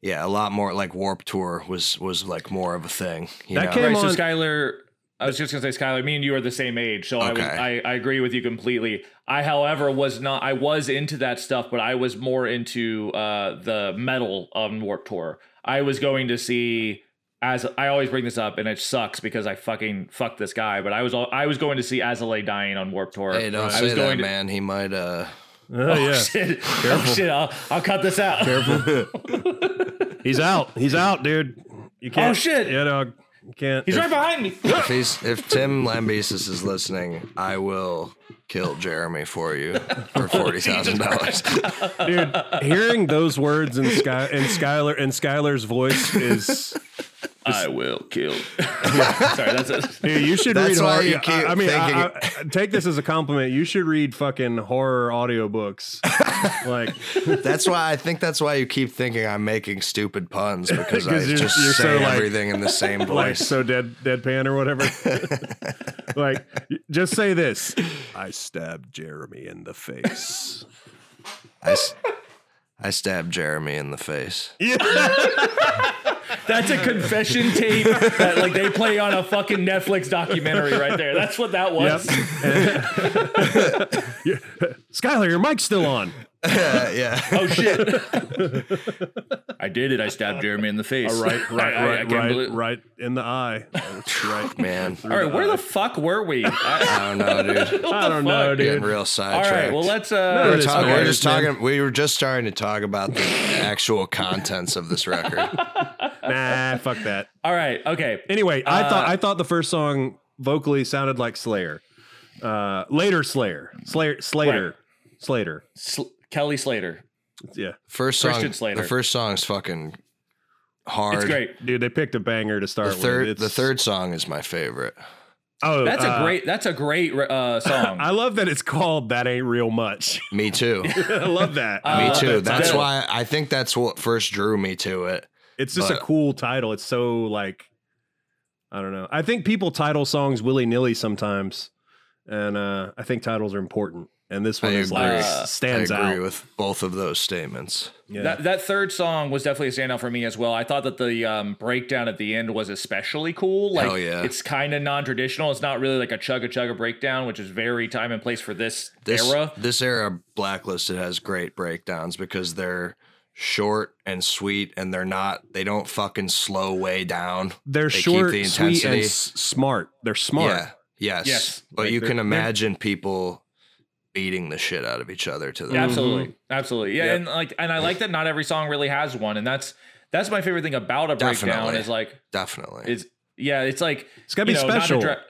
yeah, a lot more like Warped Tour was was like more of a thing. You That know? came right, so on- Skylar, I was just gonna say Skylar. Me and you are the same age, so I, was, I I agree with you completely. I, however, was not. I was into that stuff, but I was more into uh, the metal on Warped Tour. I was going to see. As I always bring this up, and it sucks because I fucking fucked this guy. But I was I was going to see As I Lay Dying on Warped Tour. Hey, don't I say was that, going to, man. He might uh Oh, Oh yeah. shit! Oh shit! I'll, I'll cut this out. Careful. He's out. He's out, dude. You can't. Oh, shit. Yeah, dog. You can't. He's right behind me. if he's if Tim Lambesis is listening, I will kill Jeremy for you for forty thousand dollars. dude hearing those words in sky in skylar in skylar's voice is I will kill. Sorry, that's it. Dude, you should That's read why horror. you I- keep I, mean, I, I- take this as a compliment. You should read fucking horror audiobooks. like, That's why I think that's why you keep thinking I'm making stupid puns because I you're- just you're so, say like- everything in the same voice, like voice. so dead deadpan or whatever. like, just say this. I stabbed Jeremy in the face. I, s- I stabbed Jeremy in the face. That's a confession tape that like they play on a fucking Netflix documentary right there. That's what that was. Yep. Skylar, your mic's still on. Yeah, yeah. Oh shit! I did it. I stabbed Jeremy in the face. Right, right, I- I- I right, right, believe- right in the eye. That's right. Man, All right, where the fuck were we? I, I don't know, dude. I don't know, fuck? Getting dude. real sidetracked. right, well let's. No, uh we were, it's talking, we fine. were just Man. talking. We were just starting to talk about the actual contents of this record. Nah, fuck that. All right, okay. Anyway, I Uh, thought I thought the first song vocally sounded like Slayer. Uh, later Slayer, Slayer, Slater, Slater. Sl- Kelly Slater. Yeah, First song, Christian Slater. the first song's fucking hard. It's great. dude, they picked a banger to start The third, with. the third song is my favorite. Oh, That's a uh, great. That's a great uh, song. I love that it's called "That Ain't Real Much." Me too. I love that. Uh, me love too. That's title. why I think that's what first drew me to it. It's just a cool title. It's so like, I don't know. I think people title songs willy nilly sometimes, and uh, I think titles are important. And this one I is agree. like Uh, stands I agree out. with both of those statements. yeah. That that third song was definitely a standout for me as well. I thought that the um, breakdown at the end was especially cool. Like Hell yeah. it's kind of non-traditional. It's not really like a chugga chugga breakdown, which is very time and place for this, This era. this era blacklisted has great breakdowns because they're short and sweet and they're not they don't fucking slow way down. They're they keep short, the sweet, and intensity. s- smart. They're smart. Yeah. Yes. Yes. But Like, you can imagine people beating the shit out of each other to them. Yeah, absolutely, absolutely. Yeah, Yep. and like, and I like that not every song really has one, and that's that's my favorite thing about a breakdown Definitely. is like Definitely. is yeah, it's like It's gotta be you know, not to special. dra-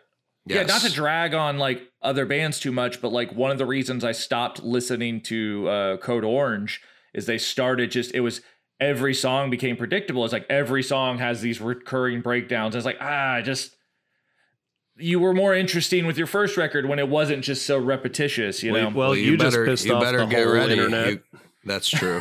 Yeah, not to drag on like other bands too much, but like one of the reasons I stopped listening to uh, Code Orange is they started just it was every song became predictable. It's like every song has these recurring breakdowns. It's like ah, just you were more interesting with your first record when it wasn't just so repetitious. You know, well, you, better just pissed you off better the get whole ready. internet. You- that's true.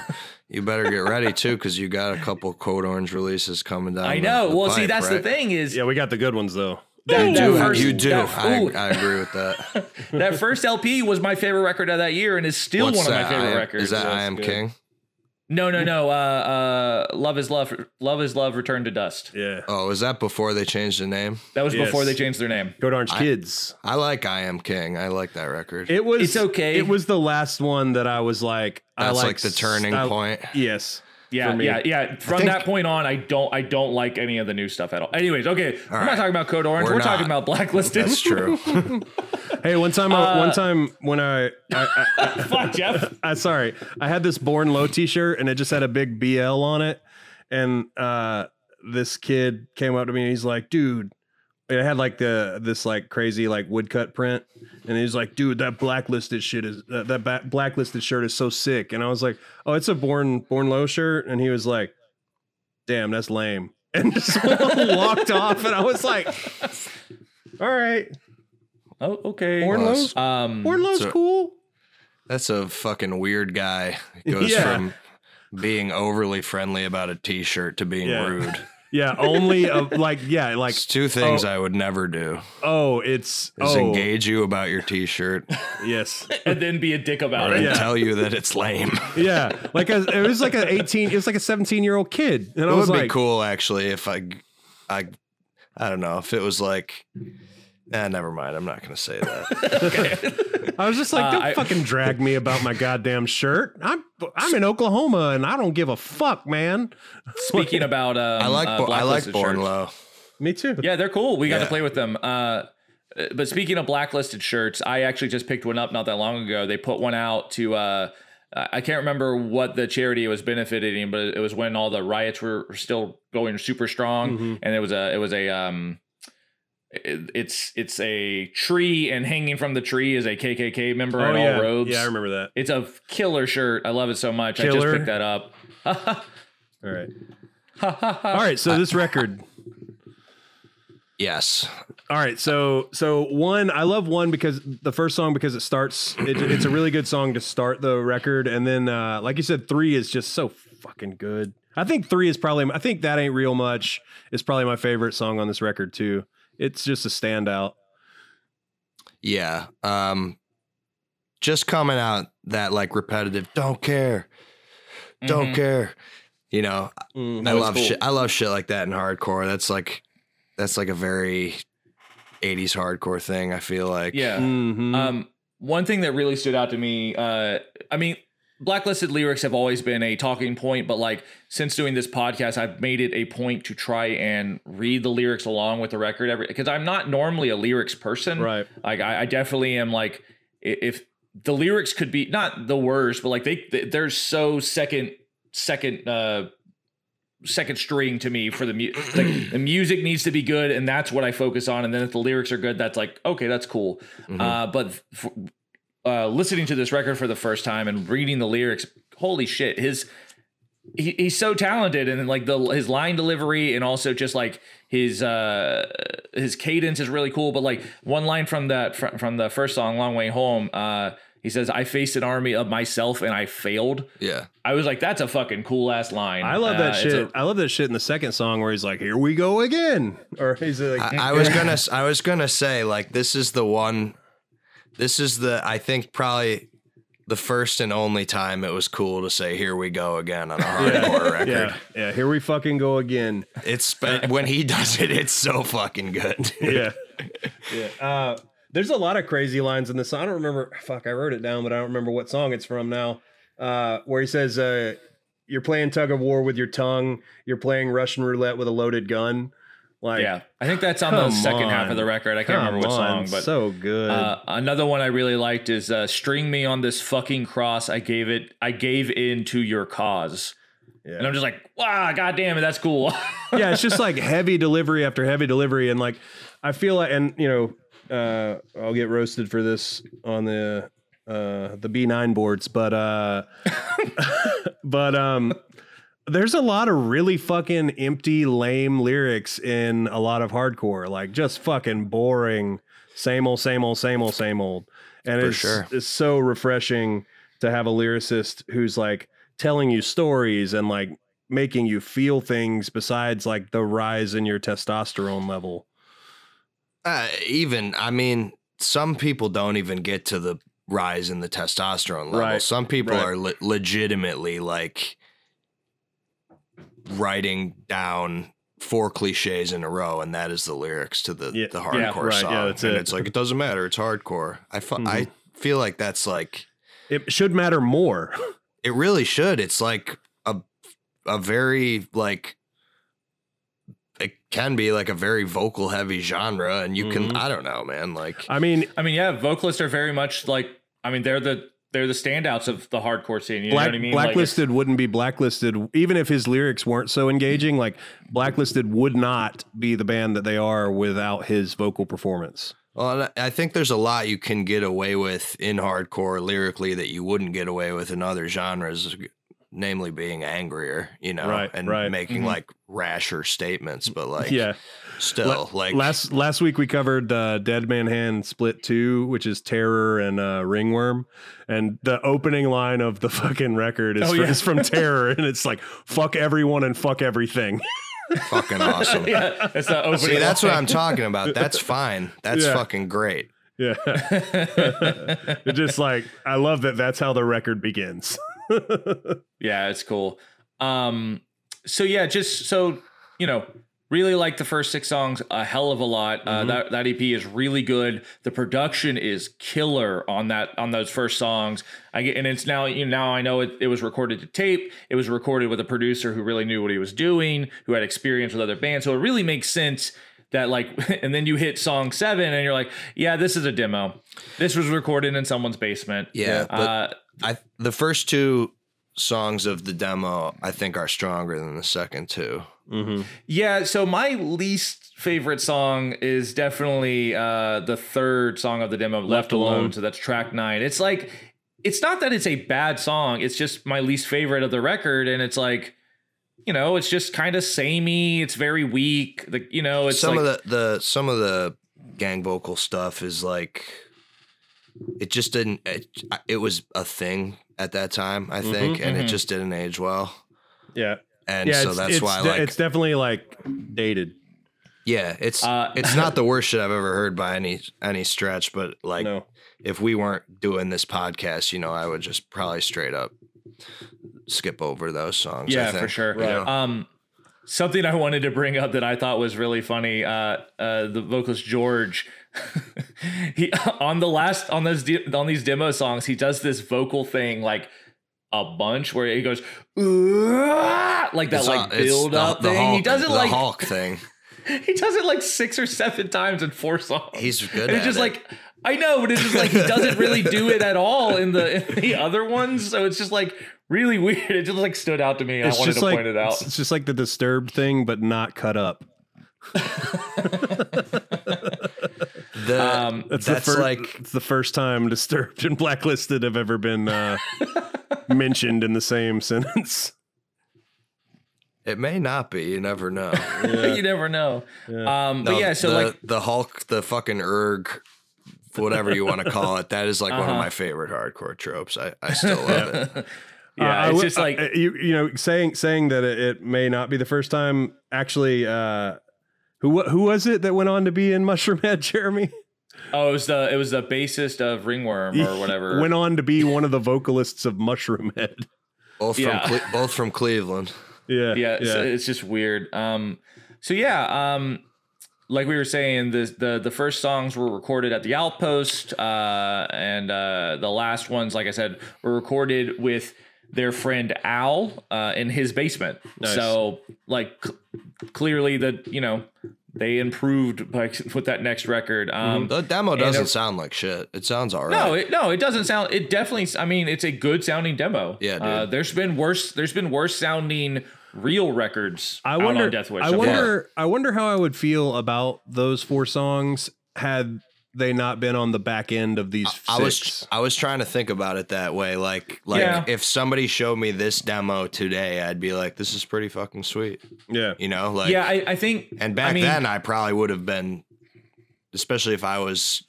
you better get ready too because you got a couple Code Orange releases coming down. I know. the well, see, pipe, that's the thing is yeah, we got the good ones though. that, You that do. first, you do. That, I, I agree with that. that first LP was my favorite record of that year, and is still What's one of my favorite I am- records. Is that That's I Am good. King? No, no, no. Uh, uh, Love is Love. Love is Love. Return to Dust. Yeah, Oh, is that before they changed the name? That was before they changed their name. Code Orange Kids. I like I Am King. I like that record. It was It's okay. It was the last one that I was like, I That's like, like the turning I- point. Yes. Yeah, yeah, yeah. From think- that point on, I don't, I don't like any of the new stuff at all. Anyways, okay, we're not talking about Code Orange. We're We're, talking about Blacklisted. That's true. Hey, one time, I Uh, one time when I, I, I, Fuck Jeff. I sorry, I had this Born Low T-shirt and it just had a big BL on it, and uh, this kid came up to me and he's like, "Dude," it had like the this like crazy like woodcut print, and he's like, "Dude, that blacklisted shit is uh, that ba- blacklisted shirt is so sick," and I was like, "Oh, it's a Born Born Low shirt," and he was like, "Damn, that's lame," and just walked off, and I was like, "All right, Oh, okay. Born Well, Low's Um, Born Low's so- cool." That's a fucking weird guy. Goes Yeah. from being overly friendly about a t-shirt to being Yeah. rude. Yeah, only uh, like yeah, like It's two things Oh. I would never do. oh, it's Is oh, engage you about your t-shirt Yes, and then be a dick about or it. Yeah. tell you that it's lame. yeah, like a, it was like an eighteen, it was like a seventeen year old kid, and I It was would like, be cool actually if I, I, I don't know if it was like, eh, never mind. I'm not gonna say that. I was just like, Uh, don't I- fucking drag me about my goddamn shirt. I'm I'm in Oklahoma and I don't give a fuck, man. Speaking about, um, I like uh, Bo- I like Blacklisted Born shirts. Low. Me too. Yeah, they're cool. We got to play with them. Uh, but speaking of blacklisted shirts, I actually just picked one up not that long ago. They put one out to. Uh, I can't remember what the charity it was benefiting, but it was when all the riots were still going super strong, Mhm. and it was a it was a um, it- it's it's a tree, and hanging from the tree is a KKK member Oh in yeah, all robes. yeah, I remember that. It's a killer shirt. I love it so much. I just picked that up. All right, all right. So this record, Yes. All right, so so one, I love one because the first song because it starts. It, it's a really good song to start the record, and then uh, like you said, three is just so fucking good. I think three is probably. I think that ain't real much is probably my favorite song on this record too. It's just a standout. Yeah. Um just coming out that like repetitive don't care. Don't Mhm. care. You know, Mm. I love cool. shit I love shit like that in hardcore. That's like that's like a very 80s hardcore thing, I feel like. Yeah. Mhm. Um, one thing that really stood out to me, uh, I mean, blacklisted lyrics have always been a talking point, but like since doing this podcast, I've made it a point to try and read the lyrics along with the record every because I'm not normally a lyrics person. right. Like I, I definitely am like if the lyrics could be not the worst, but like they, they they're so second second uh second string to me for the music like the music needs to be good and that's what I focus on and then if the lyrics are good that's like okay that's cool Mhm. uh but f- uh listening to this record for the first time and reading the lyrics holy shit his he, he's so talented and like the his line delivery and also just like his uh his cadence is really cool but like one line from that from, from the first song long way home uh he says i faced an army of myself and i failed yeah. i was like that's a fucking cool ass line I love Uh, that it's shit. a- I love that shit in the second song where he's like, "Here we go again," or he's like, I, I was gonna I was gonna say like this is the one this is the I think probably the first and only time it was cool to say here we go again on a hardcore record. "Yeah, yeah, here we fucking go again." It's when he does it, it's so fucking good. yeah. Yeah. Uh, there's a lot of crazy lines in this. song. I don't remember. Fuck, I wrote it down, but I don't remember what song it's from now. Uh, where he says, uh, "You're playing tug of war with your tongue. You're playing Russian roulette with a loaded gun." Like, yeah i think that's on the Come second half of the record i can't remember what on, song but so good. Uh, another one I really liked is uh, "String Me on This Fucking Cross." I gave it. I gave in to your cause, yeah. and I'm just like, wow, god damn it, that's cool. yeah, it's just like heavy delivery after heavy delivery, and like I feel like, and you know, uh, I'll get roasted for this on the uh, the B9 boards, but uh, but um, there's a lot of really fucking empty, lame lyrics in a lot of hardcore, like just fucking boring, same old, same old, same old, same old, and For it's sure. it's so refreshing to have a lyricist who's like telling you stories and like making you feel things besides like the rise in your testosterone level. Uh, even I mean, some people don't even get to the rise in the testosterone level. Right, Some people right. are le- legitimately like writing down four cliches in a row, and that is the lyrics to the Yeah, the yeah, hardcore right, yeah, song. that's and it. it's like it doesn't matter. It's hardcore. I fu- I Mhm. feel like that's like It should matter more. it really should. It's like a a very like it can be like a very vocal heavy genre, and you can Mhm. I don't know, man. Like I mean, I mean, yeah, vocalists are very much like. I mean, they're the they're the standouts of the hardcore scene. You Black, know what I mean? Like, blacklisted wouldn't be blacklisted even if his lyrics weren't so engaging. Like blacklisted would not be the band that they are without his vocal performance. Well, I think there's a lot you can get away with in hardcore lyrically that you wouldn't get away with in other genres, namely being angrier, you know, Right, and right. making Mhm. like rasher statements. But like, yeah. Still, like, last last week we covered uh, Dead Man Hand Split Two, which is Terror and uh, Ringworm, and the opening line of the fucking record is, Oh, from, yeah. is from Terror, and it's like "fuck everyone and fuck everything." fucking awesome. yeah, that's the opening. See, that's what. I'm talking about. That's fine. That's Yeah. fucking great. yeah, it just like I love that. That's how the record begins. Yeah, it's cool. Um, so yeah, just so you know, really like the first six songs a hell of a lot. Uh, Mhm. that that EP is really good. The production is killer on that on those first songs. I get, and it's now you know, now I know it, it was recorded to tape. It was recorded with a producer who really knew what he was doing, who had experience with other bands. So it really makes sense that like, and then you hit song seven, and you're like, yeah, this is a demo. This was recorded in someone's basement. Yeah, Uh, I the first two songs of the demo I think are stronger than the second two. Mm-hmm. Yeah, so my least favorite song is definitely uh the third song of the demo, Left, Left Alone. Alone. So that's track nine. It's like it's not that it's a bad song, it's just my least favorite of the record, and it's like you know, it's just kind of samey. It's very weak. The, you know, it's some like, of the the some of the gang vocal stuff is like it just didn't it, it was a thing at that time i think and mhm. it just didn't age well Yeah. And yeah, so it's, that's it's why de- like it's definitely like dated. yeah it's Uh, it's not the worst shit i've ever heard by any any stretch but like no. if we weren't doing this podcast you know i would just probably straight up skip over those songs I yeah, think, for sure. you know? Um, something I wanted to bring up that I thought was really funny. Uh, uh, the vocalist George, he on the last on those de- on these demo songs, he does this vocal thing like a bunch where he goes "Uah," like that It's, like build up the thing. he Hulk- does it the like hulk thing he does it like six or seven times in four songs. He's good And it's just it. like I know, but it's just like he doesn't really do it at all in the in the other ones. So it's just like really weird. It just like stood out to me. It's I wanted just to like point it out. it's just like the disturbed thing, but not cut up. the Um, That's, That's the first, like- it's the first time disturbed and blacklisted have ever been uh, mentioned in the same sentence. it may not be you never know you never know. Um, but yeah, so the, like the Hulk, the fucking erg, whatever you want to call it, that is like one of Uh-huh. my favorite hardcore tropes. I, I still love it. yeah, Uh, it's w- just like uh, you you know saying saying that it, it may not be the first time. Actually, uh, who who was it that went on to be in Mushroomhead? Jeremy oh, it was the it was the bassist of Ringworm or whatever. went on to be one of the vocalists of Mushroomhead. Both Yeah. from Cle- both from Cleveland. Yeah, yeah, it's, yeah. it's just weird. Um, so yeah, um, like we were saying, the the the first songs were recorded at the Outpost, uh, and uh, the last ones, like I said, were recorded with their friend Al uh, in his basement. Nice. So like c- clearly that you know they improved like with that next record. Um, The demo doesn't a- sound like shit. It sounds all right. no, it, no, it doesn't sound. It definitely. I mean, it's a good sounding demo. Yeah, dude. Uh, there's been worse. There's been worse sounding real records. I out wonder. on Deathwish. I so far. wonder. I wonder how I would feel about those four songs had they not been on the back end of these. I was. I was trying to think about it that way. Like like Yeah. if somebody showed me this demo today, I'd be like, this is pretty fucking sweet. yeah. You know, like yeah, I, I think. And back I mean, then, I probably would have been, especially if I was,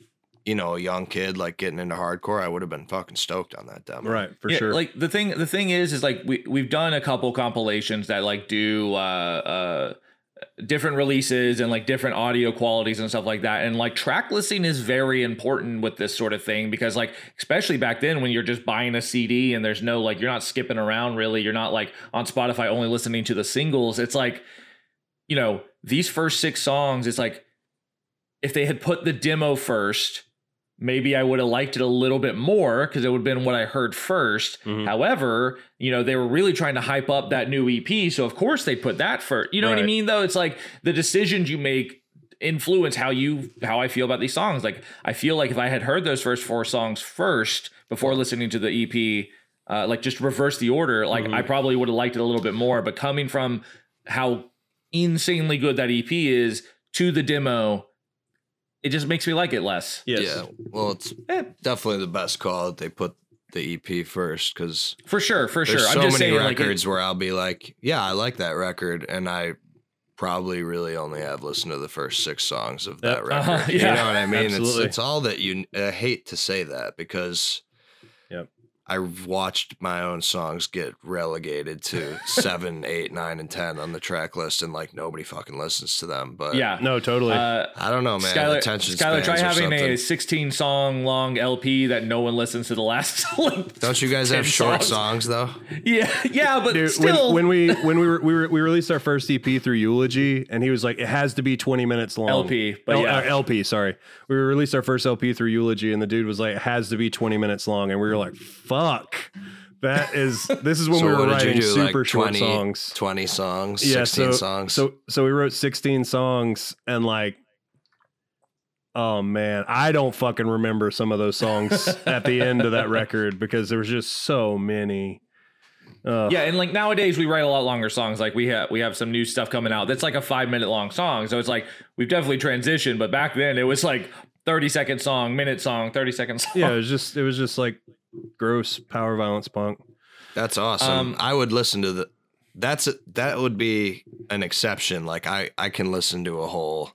you know, a young kid like getting into hardcore. I would have been fucking stoked on that demo. Right, for yeah, sure. Like the thing, the thing is, is like we we've done a couple compilations that like do uh uh different releases and like different audio qualities and stuff like that. And like track listing is very important with this sort of thing because like especially back then when you're just buying a CD and there's no like you're not skipping around really. You're not like on Spotify only listening to the singles. It's like you know these first six songs. It's like if they had put the demo first. Maybe I would have liked it a little bit more because it would have been what I heard 1st Mhm. However, you know, they were really trying to hype up that new EP. So, of course, they put that first. You know what I mean, though? It's like the decisions you make influence how you how I feel about these songs. Like I feel like if I had heard those first four songs first before listening to the EP, uh, like just reverse the order, like Mhm. I probably would have liked it a little bit more. But coming from how insanely good that EP is to the demo, it just makes me like it less. yes. Yeah. Well, it's Eh, definitely the best call that they put the EP first because for sure, for there's sure. so I'm just many saying, like, it- records where I'll be like, yeah, I like that record, and I probably really only have listened to the first six songs of that Yep. record. Uh-huh, You know what I mean? It's it's all that you. I hate to say that because. Yep. I've watched my own songs get relegated to seven, eight, nine, and ten on the track list, and like nobody fucking listens to them. But yeah. No, totally. Uh, I don't know, man. Skylar, Attention Skylar, try or having a 16 song long LP that no one listens to the last. like, Don't you guys have short songs? songs though? Yeah, yeah, but Dude, still. when, when we when we were, we were we released our first EP through Eulogy, and he was like, it has to be twenty minutes long. LP, but L- yeah. uh, LP. Sorry, we released our first LP through Eulogy, and the dude was like, it has to be twenty minutes long, and we were like, fuck, that is this is when So we were what did you writing do, super like short songs. 20 songs, Yeah, 16 so songs. so so we wrote sixteen songs, and like. Oh man, I don't fucking remember some of those songs at the end of that record because there was just so many. Ugh. yeah, and like nowadays we write a lot longer songs. Like we have we have some new stuff coming out that's like a five minute long song. So it's like we've definitely transitioned. But back then it was like thirty second song, minute song, thirty second song. yeah, it was just it was just like gross power violence punk. That's awesome. Um, I would listen to the that's a, that would be an exception. Like I I can listen to a whole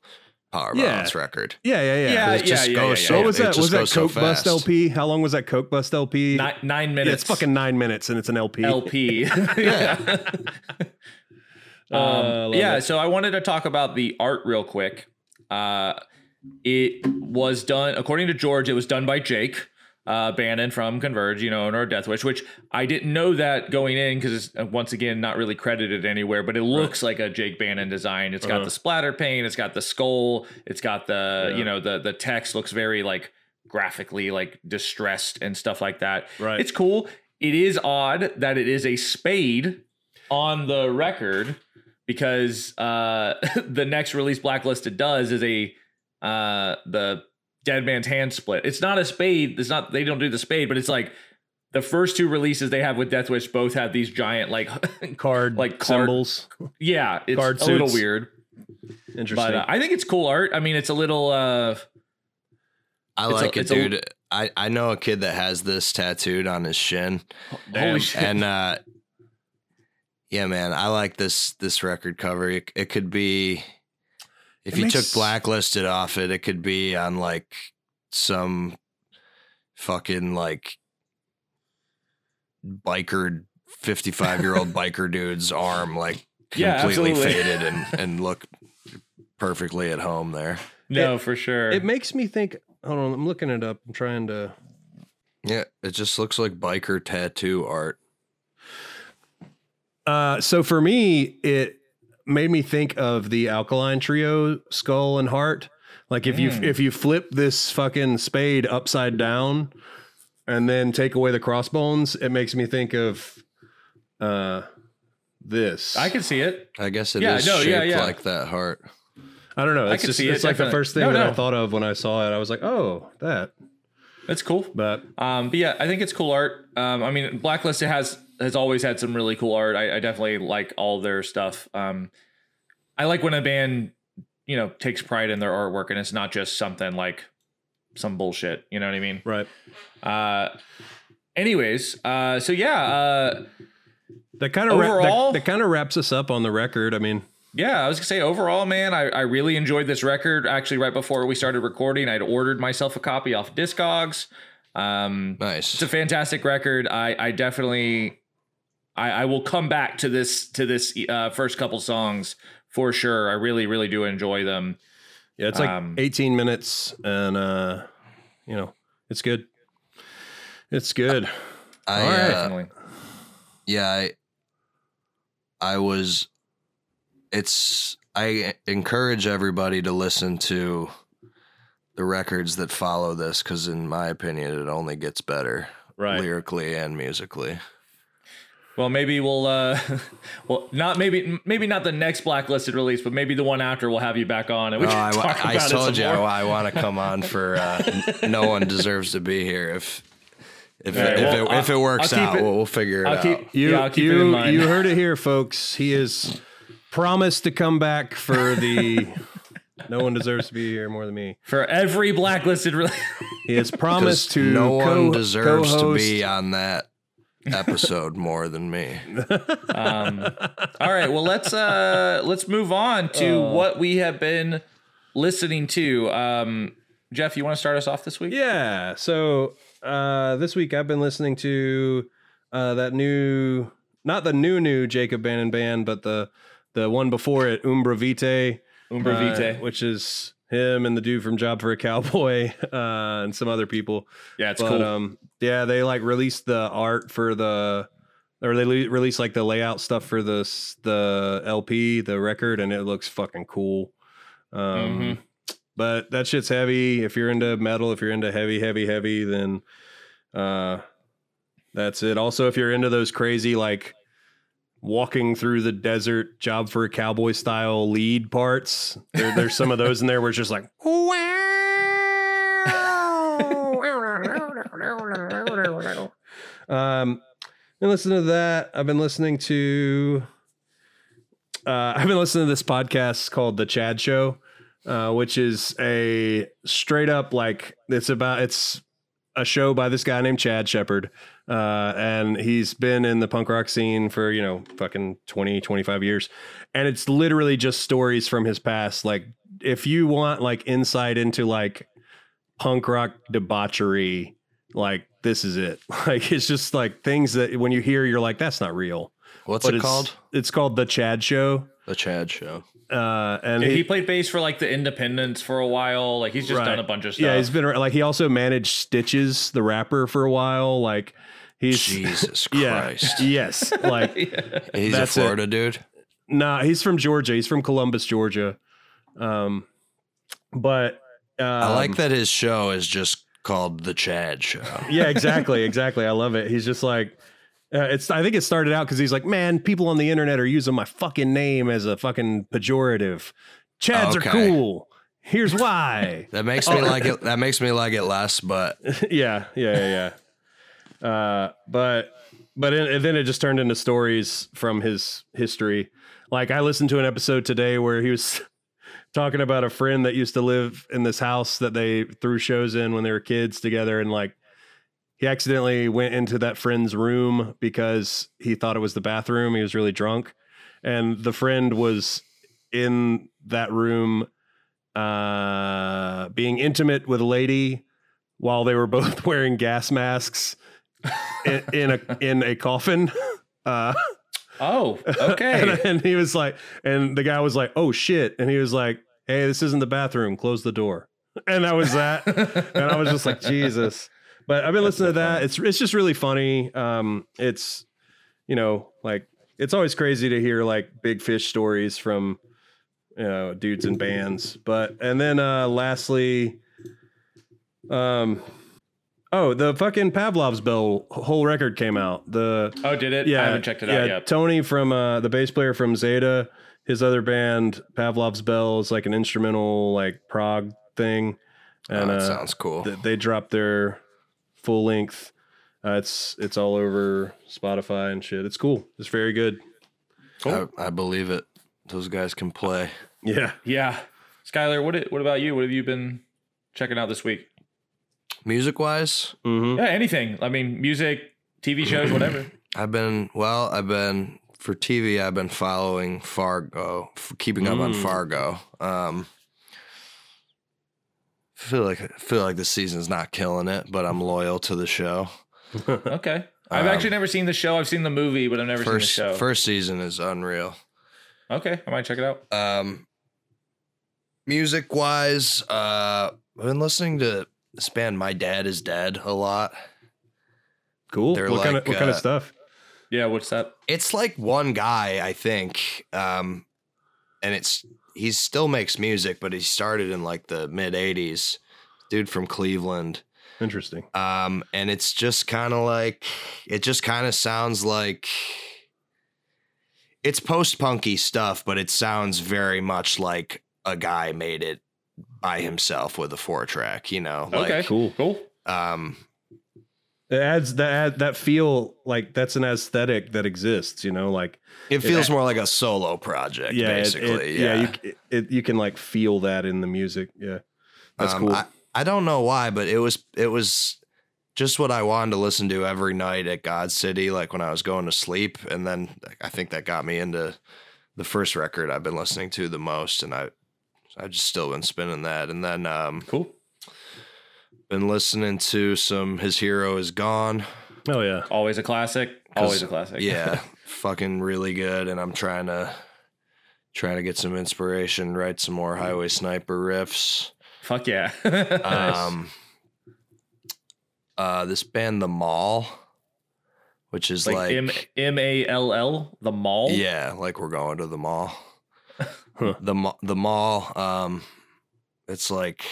Power Yeah. Balance record. Yeah, yeah, yeah. Yeah, It just yeah, goes yeah, so. yeah. what was that? Was that goes so Coke Bust. LP? How long was that Coke Bust LP? Nine, nine yeah, minutes. it's fucking nine minutes and it's an LP. LP. Yeah. Uh, Um, love yeah, it. so I wanted to talk about the art real quick. Uh, it was done, according to George, it was done by Jake uh, Bannon from Converge, you know, of Deathwish, which I didn't know that going in because it's uh, once again not really credited anywhere, but it looks like a Jake Bannon design. It's got Uh-huh. the splatter paint, it's got the skull, it's got the, Yeah. you know, the the text looks very like graphically like distressed and stuff like that. Right. It's cool. It is odd that it is a spade on the record because uh the next release blacklisted does is a uh the dead man's hand split it's not a spade it's not they don't do the spade but it's like the first two releases they have with death wish both have these giant like card like card- symbols. yeah it's Card a little weird Interesting. but uh, i think it's cool art i mean it's a little uh I It's a- like it, dude. I I know a kid that has this tattooed on his shin, Damn. holy shit and uh, yeah, man, I like this this record cover. It, it could be if It you makes- took blacklisted off it, it could be on like some fucking like biker 55 year old biker dude's arm like completely absolutely. faded and and look perfectly at home there no for sure it makes me think. Hold on, I'm looking it up. I'm trying to. yeah it just looks like biker tattoo art Uh, so for me, it made me think of the Alkaline Trio skull and heart. Like if you Mm. if you flip this fucking spade upside down and then take away the crossbones, it makes me think of uh this. i can see it i guess it is Yeah, no, shaped yeah, yeah. like that heart I don't know. I It's could just see it, it's like the first thing No, that I thought of when I saw it. I was like, oh, that. That's cool But Um, but yeah, I think it's cool art. Um, I mean, Blacklisted has has always had some really cool art. I, I definitely like all their stuff. Um, I like when a band, you know, takes pride in their artwork and it's not just something like some bullshit. You know what I mean? right, Uh, anyways, uh, so yeah, uh, that kind of Overall- that, that kind of wraps us up on the record. I mean, yeah, I was gonna say overall, man, I, I really enjoyed this record. Actually, right before we started recording, I'd ordered myself a copy off Discogs. Um, nice it's a fantastic record. I I definitely I, I will come back to this to this uh, first couple songs for sure. I really really do enjoy them. yeah, it's like Um, 18 minutes, and uh, you know, it's good. It's good. i All right. uh, Definitely. yeah i i was it's i encourage everybody to listen to the records that follow this because in my opinion it only gets better Right. lyrically and musically Well, maybe we'll uh, well not maybe maybe not the next blacklisted release, but maybe the one after we'll have you back on and we Oh, can I, talk I about it told some you more. I, want to come on for uh, no one deserves to be here if if, All right, if, well, it, if it works out it- we'll, we'll figure it I'll out keep You, yeah, I'll keep you, it in mind. you heard it here, folks. He is promised to come back for the. no one deserves to be here more than me. for every blacklisted release. He has promised to. no one co- deserves to co-host- be on that episode more than me um, all right, well let's uh let's move on to Oh. what we have been listening to. Um, Jeff, you want to start us off this week? Yeah. So uh, this week I've been listening to uh, that new, not the new new Jacob Bannon band, but the the one before it, Umbra Vitae. Umbra uh, Vitae. which is him and the dude from Job for a Cowboy uh, and some other people. Yeah, it's but cool. um, yeah, they like released the art for the, or they le- released like the layout stuff for the the LP, the record, and it looks fucking cool. Um, Mhm. but that shit's heavy. If you're into metal, if you're into heavy, heavy, heavy, then uh, that's it. Also, if you're into those crazy like walking through the desert job for a cowboy style lead parts, there, there's some of those in there where it's just like wow. Um, been listening to that. I've been listening to. Uh, I've been listening to this podcast called The Chad Show, uh, which is a straight up like it's about it's a show by this guy named Chad Shepard. Uh, and he's been in the punk rock scene for, you know, fucking 20, 25 years. And it's literally just stories from his past. Like, if you want like insight into like punk rock debauchery, like this is it. Like, it's just like things that when you hear, you're like, that's not real. What's But it it's- called? It's called The Chad Show. The Chad Show. Uh, and Yeah, he, he played bass for like the Independents for a while. Like he's just Right. done a bunch of stuff. Yeah, he's been like he also managed Stitches, the rapper, for a while. Like he's Jesus yeah, Christ. yes, like He's That's a it. Florida dude. nah, he's from Georgia. He's from Columbus, Georgia. Um, but um, I like that his show is just called The Chad Show. Yeah, exactly, exactly. I love it. He's just like. Uh, it's. I think it started out because he's like, man, people on the internet are using my fucking name as a fucking pejorative. Chads Okay. are cool. Here's why. That makes me like it. That makes me like it less, but yeah, yeah, yeah, yeah. Uh, but but then it just turned into stories from his history. Like I listened to an episode today where he was talking about a friend that used to live in this house that they threw shows in when they were kids together, and like he accidentally went into that friend's room because he thought it was the bathroom. He was really drunk, and the friend was in that room uh being intimate with a lady while they were both wearing gas masks in, in a in a coffin. Uh oh, okay. and, and he was like and the guy was like oh shit. And he was like hey this isn't the bathroom. Close the door. And that was that. And i was just like jesus. But i've been listening to that. it's it's just really funny. Um it's you know like it's always crazy to hear like big fish stories from you know dudes in bands. But and then uh lastly um oh the fucking pavlov's bell whole record came out the oh, did it? yeah I haven't checked it yeah, out yet. tony from uh the bass player from zeta his other band pavlov's bell is like an instrumental like prog thing and oh, that uh sounds cool. th- they dropped their full length uh, it's it's all over spotify and shit it's cool it's very good I, I believe it. Those guys can play. yeah Yeah, Skylar, what what about you? What have you been checking out this week? Music wise, hmm Yeah, anything. I mean, music, TV shows, whatever. I've been well. I've been for TV. I've been following Fargo, f- keeping up on Mm. Fargo. Um, feel like I feel like the season's not killing it, but I'm loyal to the show. Okay. I've Um, actually never seen the show. I've seen the movie, but I've never First seen the show. first season is unreal. Okay, I might check it out. Um, music wise, uh, I've been listening to this band. My dad is dead a lot. cool They're what kind of like, what kind of uh, stuff Yeah, what's that? It's like one guy, I think. Um, and it's he still makes music, but he started in like the mid '80s. Dude from Cleveland. interesting Um, and it's just kind of like it just kind of sounds like it's post punky stuff, but it sounds very much like a guy made it by himself with a four track, you know. Like okay, cool. cool. um it adds that add, that feel like that's an aesthetic that exists you know like it feels more like a solo project, yeah, basically. it- yeah. you, it, you can like feel that in the music. Yeah, that's Um, cool. I, I don't know why, but it was it was just what I wanted to listen to every night at God City, like when I was going to sleep. And then I think that got me into the first record I've been listening to the most, and I I've just still been spinning that. And then um Cool. been listening to some His Hero Is Gone. oh yeah, Always a classic. Always a classic. Yeah, fucking really good. And I'm trying to trying to get some inspiration, write some more Highway Sniper riffs. Fuck yeah. Um, uh, this band, The Mall, which is like like, M M A L L, the mall. yeah, like we're going to the mall. Huh. The the mall. Um, it's like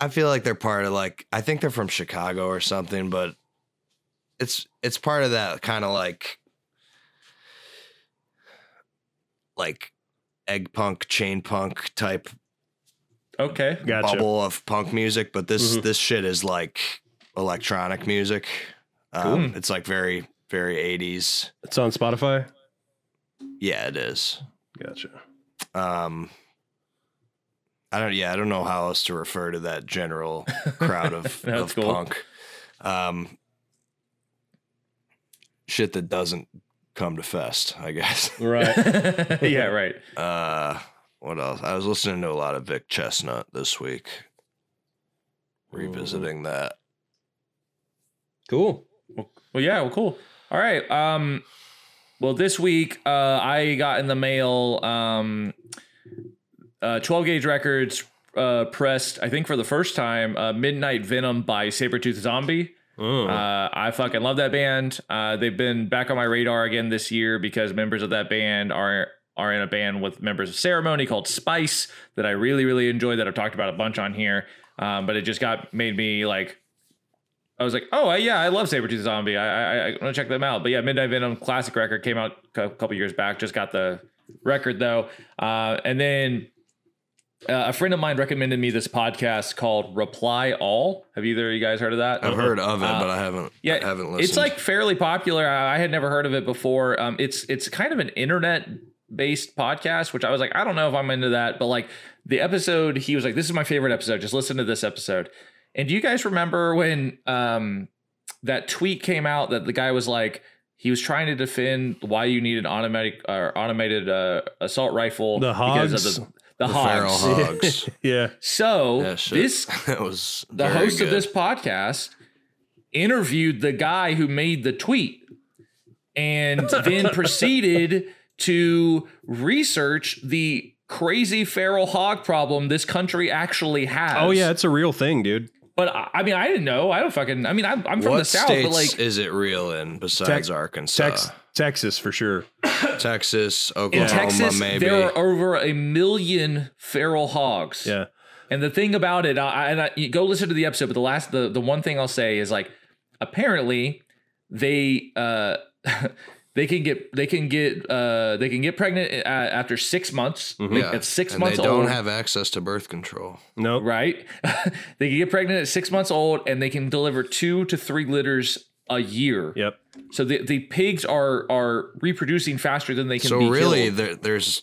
I feel like they're part of like I think they're from Chicago or something, but it's it's part of that kind of like like egg punk, chain punk type Okay. gotcha. bubble of punk music, but this Mhm. this shit is like electronic music. Um, It's like very very eighties. It's on Spotify. Yeah, it is. Gotcha. Um, I don't. Yeah, I don't know how else to refer to that general crowd of, That's of cool. punk. Um, shit that doesn't come to fest. I guess. Right. yeah, right. Uh, what else? I was listening to a lot of Vic Chesnutt this week. Revisiting that. Cool. Well, yeah, well, cool. All right. Um, well, this week uh, I got in the mail um, uh, 12 gauge records uh, pressed, I think for the first time, uh, Midnight Venom by Sabertooth Zombie. Uh, I fucking love that band. Uh, they've been back on my radar again this year because members of that band are are in a band with members of Ceremony called Spice that I really really enjoy that I've talked about a bunch on here. Um, but it just got made me like I was like, oh yeah, I love Sabertooth Zombie. I I, I want to check them out. But yeah, Midnight Venom classic record came out a couple years back. Just got the record though, uh, and then uh, a friend of mine recommended me this podcast called Reply All. Have either of you guys heard of that? I've heard of it, Uh, but I haven't. yeah, I haven't listened. It's like fairly popular. I I had never heard of it before. Um, it's it's kind of an internet based podcast, which I was like, I don't know if I'm into that, but like the episode, he was like, "This is my favorite episode. Just listen to this episode." And do you guys remember when um that tweet came out that the guy was like? He was trying to defend why you need an automatic or automated uh, assault rifle The because of the the, the hogs. feral hogs. yeah. So yeah, this that was the very host of this podcast interviewed the guy who made the tweet and then proceeded to research the crazy feral hog problem this country actually has. Oh yeah, it's a real thing, dude. But I I mean, I didn't know. I don't fucking. I mean, I'm, I'm from what the south, but like, is it real in besides Arkansas, Tex- Texas for sure. Texas, in Oklahoma, Texas, maybe? there are over a million feral hogs. Yeah. And the thing about it, I, and I, go listen to the episode. But the last, the the one thing I'll say is like, apparently, they uh, they can get they can get uh, they can get pregnant uh, after six months. yeah, At six and months they don't old, have access to birth control. Nope. right? they can get pregnant at six months old, and they can deliver two to three litters a year. Yep. So the, the pigs are are reproducing faster than they can So be really, there, there's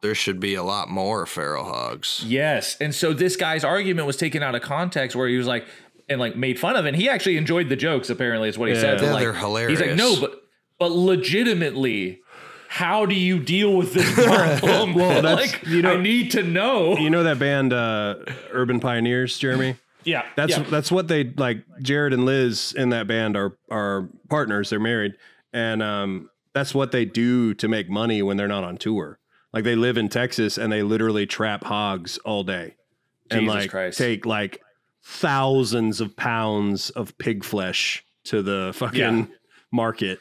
there should be a lot more feral hogs. Yes. And so this guy's argument was taken out of context where he was like, and like made fun of. And he actually enjoyed the jokes, apparently, is what he Yeah. said. Yeah, like, they're hilarious. He's like, no, but but legitimately, how do you deal with this problem? Well, that's- like, you know- I need to know. You know that band uh Urban Pioneers, Jeremy? Yeah. That's yeah. that's what they like Jared and Liz in that band are are partners, they're married. And um that's what they do to make money when they're not on tour. Like they live in Texas and they literally trap hogs all day. and like Christ. take like thousands of pounds of pig flesh to the fucking Yeah. market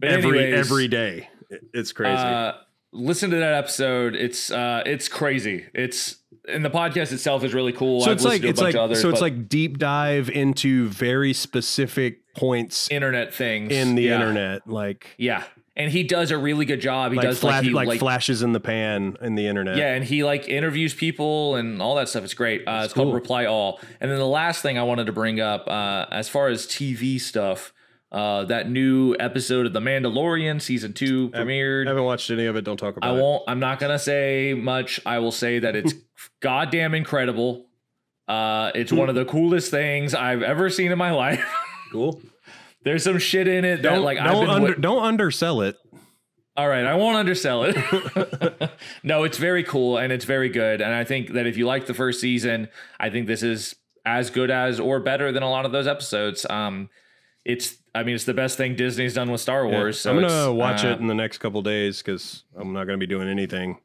But every anyways, every day. It's crazy. Uh, listen to that episode. It's uh, it's crazy. It's and the podcast itself is really cool. so I've it's like listened to a it's bunch like others, so it's like deep dive into very specific points internet things in the Yeah. internet, like Yeah, and he does a really good job. He like, does flash, like he like, like flashes in the pan in the internet. Yeah, and he like interviews people and all that stuff. It's great. Uh, it's cool. called Reply All. And then the last thing I wanted to bring up, uh, as far as TV stuff, uh, that new episode of The Mandalorian season two premiered. I haven't watched any of it. Don't talk I about it. I won't. I'm not gonna say much. I will say that it's goddamn incredible. Uh, it's one of the coolest things I've ever seen in my life. Cool. There's some shit in it that Don't like I've don't under, don't undersell it. All right, I won't undersell it. no, it's very cool and it's very good. And I think that if you like the first season, I think this is as good as or better than a lot of those episodes. Um, it's I mean, it's the best thing Disney's done with Star Wars. So I'm gonna watch uh, it in the next couple days because I'm not gonna be doing anything.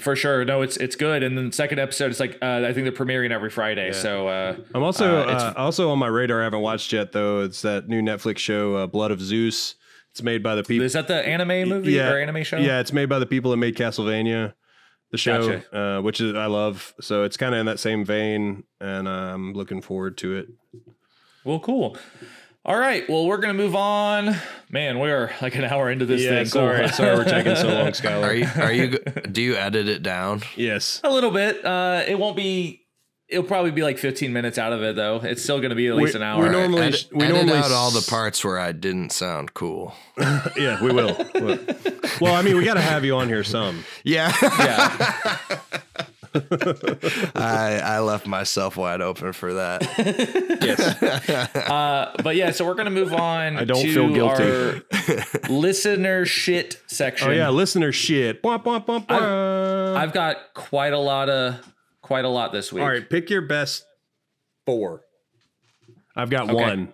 for sure. No, it's it's good. And then the second episode, it's like uh, I think they're premiering every Friday. So uh, I'm also Uh, it's- uh, also on my radar. I haven't watched yet though. It's that new Netflix show, uh, Blood of Zeus. It's made by the people. is that the anime movie Yeah. or anime show? Yeah, it's made by the people that made Castlevania, the show, Gotcha. uh, which is I love. So it's kind of in that same vein, and I'm looking forward to it. Well, cool. All right. Well, we're gonna move on. Man, we are like an hour into this thing. sorry, Cool. sorry, we're taking so long, Skylar. Are you? Are you? Do you edit it down? yes. A little bit. Uh, it won't be. It'll probably be like 15 minutes out of it, though. It's still going to be at least We- an we hour. know- Normally edit, we edit normally out all the parts where I didn't sound cool. Yeah, we will. well, I mean, we got to have you on here some. Yeah. yeah. I I left myself wide open for that. yes. Uh, but yeah, so we're gonna move on. I don't to feel guilty. Our listener shit section. Oh yeah, listener shit. Womp, womp, womp, womp. I've got quite a lot of quite a lot this week. All right, pick your best four. I've got Okay. one.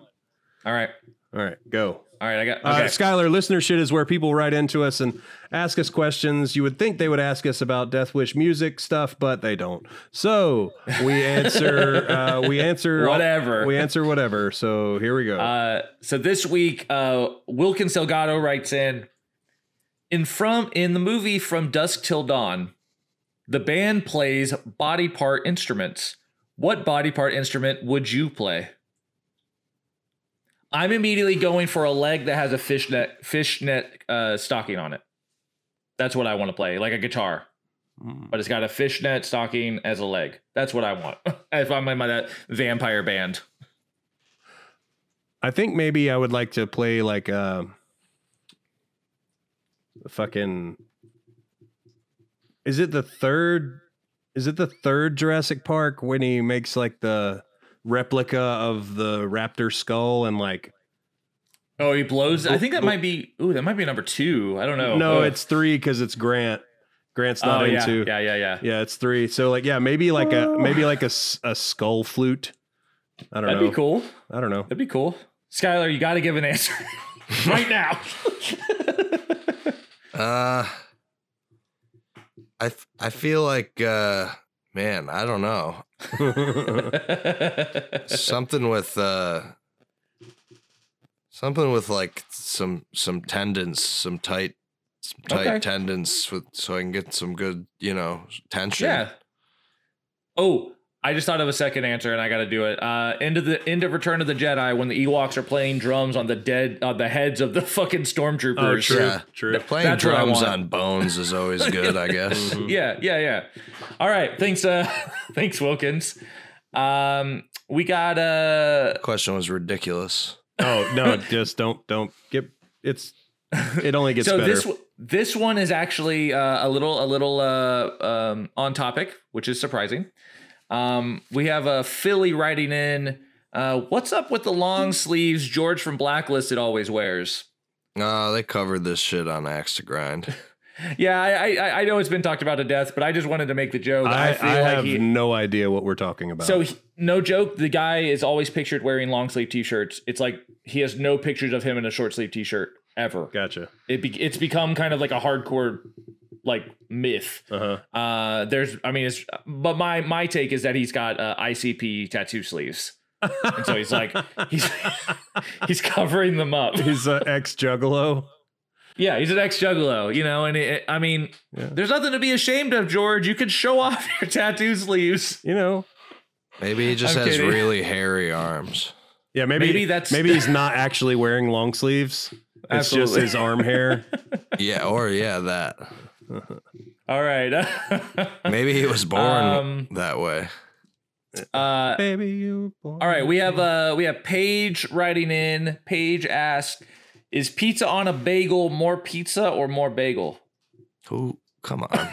all right, All right, go. all right. I got Uh, okay. Skylar, listener shit is where people write into us and ask us questions. You would think they would ask us about Deathwish music stuff, but they don't. So we answer. uh, we answer Whatever. We answer whatever. So here we go. Uh, so this week, uh, Wilkins Delgado writes in in from in the movie From Dusk Till Dawn, the band plays body part instruments. What body part instrument would you play? I'm immediately going for a leg that has a fishnet fishnet uh, stocking on it. That's what I want to play, like a guitar, Mm. but it's got a fishnet stocking as a leg. That's what I want. if I'm in my that vampire band. I think maybe I would like to play like uh, fucking. Is it the third? Is it the third Jurassic Park when he makes like the replica of the raptor skull and like? Oh, he blows. I think that might be. Ooh, that might be number two. I don't know. No, Ugh. it's three because it's Grant. Grant's not oh yeah, into. yeah, yeah, yeah. Yeah, it's three. So like, yeah, maybe like a maybe like a, a skull flute. I don't know That'd be cool. I don't know. That'd be cool. Skylar, you got to give an answer right now. Uh, I f- I feel like uh, man, I don't know something with uh, something with like some some tendons, some tight, some tight Okay. tendons, with so I can get some good, you know, tension. yeah. Oh, I just thought of a second answer, and I got to do it. Uh, end of the end of Return of the Jedi, when the Ewoks are playing drums on the dead, uh, the heads of the fucking stormtroopers. Oh, true, Yeah. true. Playing That's drums on bones is always good, I guess. Yeah, yeah, yeah. All right, thanks, uh, thanks, Wilkins. Um, we got uh, Question was ridiculous. Oh no, just don't don't get. It's it only gets so better. this one- this one is actually uh, a little a little uh, um, on topic, which is surprising. Um, we have a Philly writing in. Uh, what's up with the long sleeves George from Blacklisted always wears? Uh, they covered this shit on Axe to Grind. Yeah, I, I I know it's been talked about to death, but I just wanted to make the joke. I, I, feel I like have he. no idea what we're talking about. So he- no joke, the guy is always pictured wearing long sleeve t-shirts. It's like he has no pictures of him in a short sleeve t-shirt ever. gotcha. It be, it's become kind of like a hardcore like myth. Uh huh. Uh, there's, I mean, it's, but my my take is that he's got uh, ICP tattoo sleeves, and so he's like he's he's covering them up. He's an ex juggalo. Yeah, he's an ex juggalo, you know, and it, I mean, Yeah. there's nothing to be ashamed of, George. You could show off your tattoo sleeves. You know. Maybe he just I'm has kidding. really hairy arms. Yeah, maybe Maybe that's- maybe he's not actually wearing long sleeves. It's just his arm hair. Yeah, or yeah, that. All right. Maybe he was born Um, that way. uh, Baby, you. were born- All right, we have uh we have Paige writing in. Paige asked, "Is pizza on a bagel more pizza or more bagel?" Who? Come on.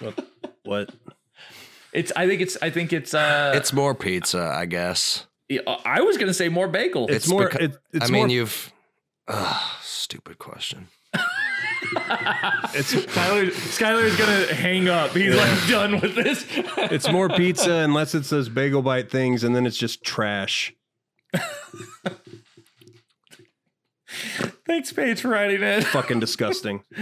What? what? It's I think it's I think it's uh it's more pizza, I guess. yeah, I was gonna say more bagel. It's, It's more. beca- it, it's I mean, more. you've. Ugh, stupid question. It's Skylar Skylar's gonna hang up. He's like done with this. it's more pizza unless it's those bagel bite things, and then it's just trash. Thanks, Paige, for writing in. Fucking disgusting.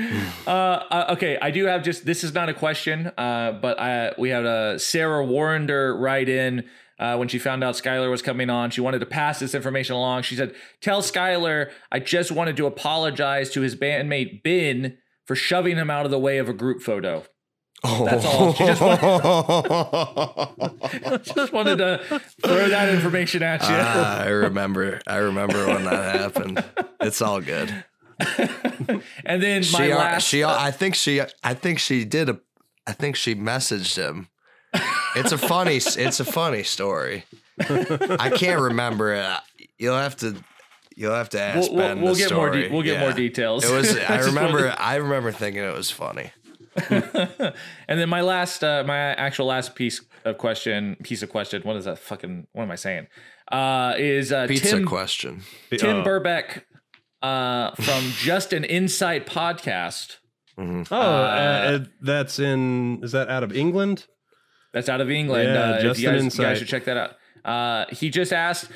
Uh, uh, okay, I do have just this is not a question, uh, but I we had a Sarah Warrender write in uh, when she found out Skylar was coming on. She wanted to pass this information along. She said, "Tell Skylar I just wanted to apologize to his bandmate Ben for shoving him out of the way of a group photo. That's all. She just just wanted to throw that information at you." Ah, I remember. I remember when that happened. It's all good. and then my She, uh, last, she, I think she, I think she did a, I think she messaged him. It's a funny, it's a funny story. I can't remember it. You'll have to, you'll have to ask we'll, we'll, Ben. we'll the get more. story. De- we'll get Yeah. more details. It was. I remember. to- I remember thinking it was funny. and then my last, uh, my actual last piece of question, piece of question. What is that fucking? What am I saying? Uh, is uh, Pizza Tim question. Tim Uh, Burbeck uh, from Just an Insight podcast. Mhm. Oh, uh, uh, that's in. Is that out of England? That's out of England. Yeah, uh, Just you an guys, you guys should check that out. Uh, he just asked,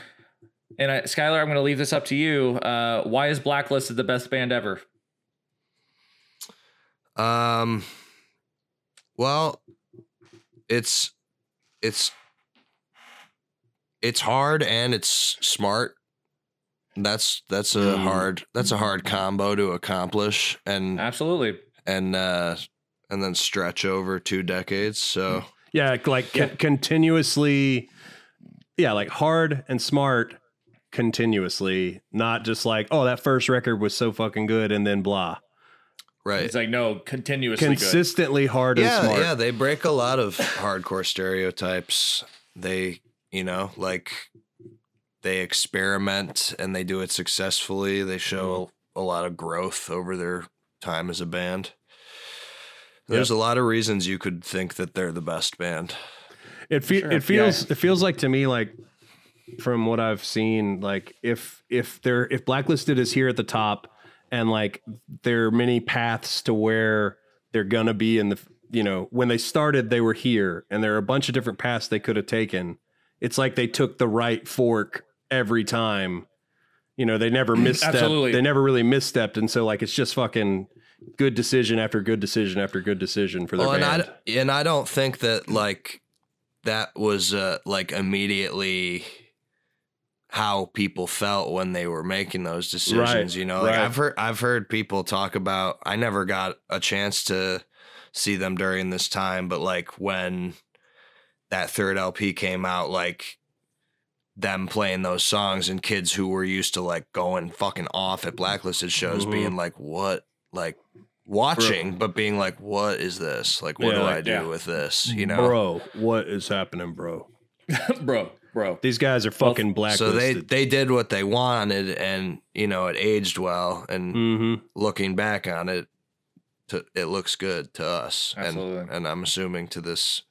and I, Skylar, I'm going to leave this up to you. Uh, why is Blacklisted the best band ever? Um. Well, it's it's it's hard and it's smart. That's that's a Mm. hard that's a hard combo to accomplish and Absolutely. and uh and then stretch over two decades. So Yeah, like Yeah. con- continuously. Yeah, like hard and smart continuously, not just like, oh, that first record was so fucking good and then blah. right. It's like, no, continuously good. Consistently hard and yeah, smart. yeah, they break a lot of hardcore stereotypes. They, you know, like they experiment and they do it successfully. They show mm-hmm. a lot of growth over their time as a band. There's a lot of reasons you could think that they're the best band. It fe- Sure. it feels it feels like to me like from what I've seen like if if they're if blacklisted is here at the top and like there are many paths to where they're gonna be in the you know when they started they were here and there are a bunch of different paths they could have taken. It's like they took the right fork every time. You know they never misstepped. Absolutely. They never really misstepped, and so like it's just fucking good decision after good decision after good decision for their Well, and band. I and I don't think that like that was uh, like immediately how people felt when they were making those decisions. Right, You know, like right. I've heard I've heard people talk about. I never got a chance to see them during this time, but like when that third LP came out, like them playing those songs and kids who were used to like going fucking off at blacklisted shows Mhm. being like what like watching but being like what is this like what Yeah, do like, i do yeah. with this you know bro, what is happening, bro? bro, bro. These guys are Well, fucking so they they did what they wanted and you know it aged well and hmm looking back on it to, it looks good to us Absolutely. and and i'm assuming to this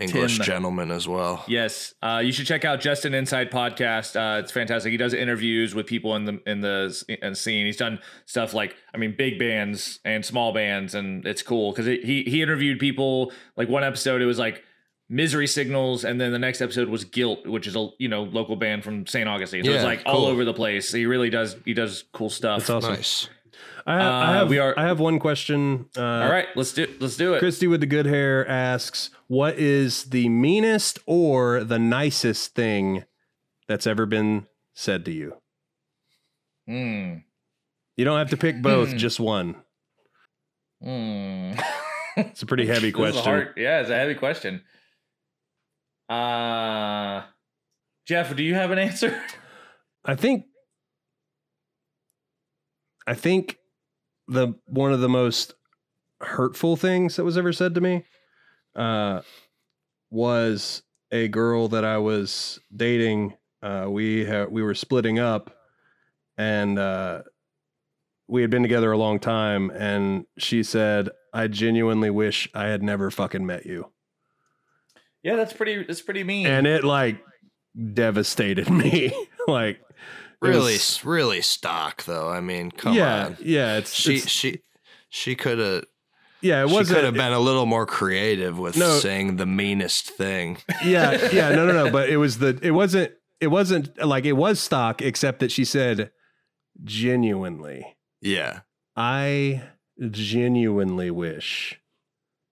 english Tim. gentleman as well Yes, uh, you should check out Just an Inside podcast. Uh, it's fantastic. He does interviews with people in the in the s- in scene. He's done stuff like I mean, big bands and small bands, and it's cool because he he interviewed people. Like one episode, it was like Misery Signals, and then the next episode was Guilt, which is a you know local band from St. Augustine. So it's Yeah, like all over the place. He really does he does cool stuff. That's awesome. nice I, I Uh, have we are- I have one question. Uh, all right, let's do let's do it. Christy with the good hair asks, "What is the meanest or the nicest thing that's ever been said to you?" Mm, You don't have to pick both, Hmm. just one. mm. It's a pretty heavy This is a question. hard- yeah, it's a heavy question. Uh Jeff, do you have an answer? I think I think the one of the most hurtful things that was ever said to me uh was a girl that I was dating uh we ha- we were splitting up and uh we had been together a long time and she said I genuinely wish I had never fucking met you Yeah, that's pretty. That's pretty mean. and it like devastated me like really was- really stock though. I mean come yeah on. yeah it's she it's- she she could have yeah it she wasn't could have been a little more creative with No. saying the meanest thing. Yeah yeah no no no but it was the it wasn't it wasn't like it was stock except that she said genuinely yeah. I genuinely wish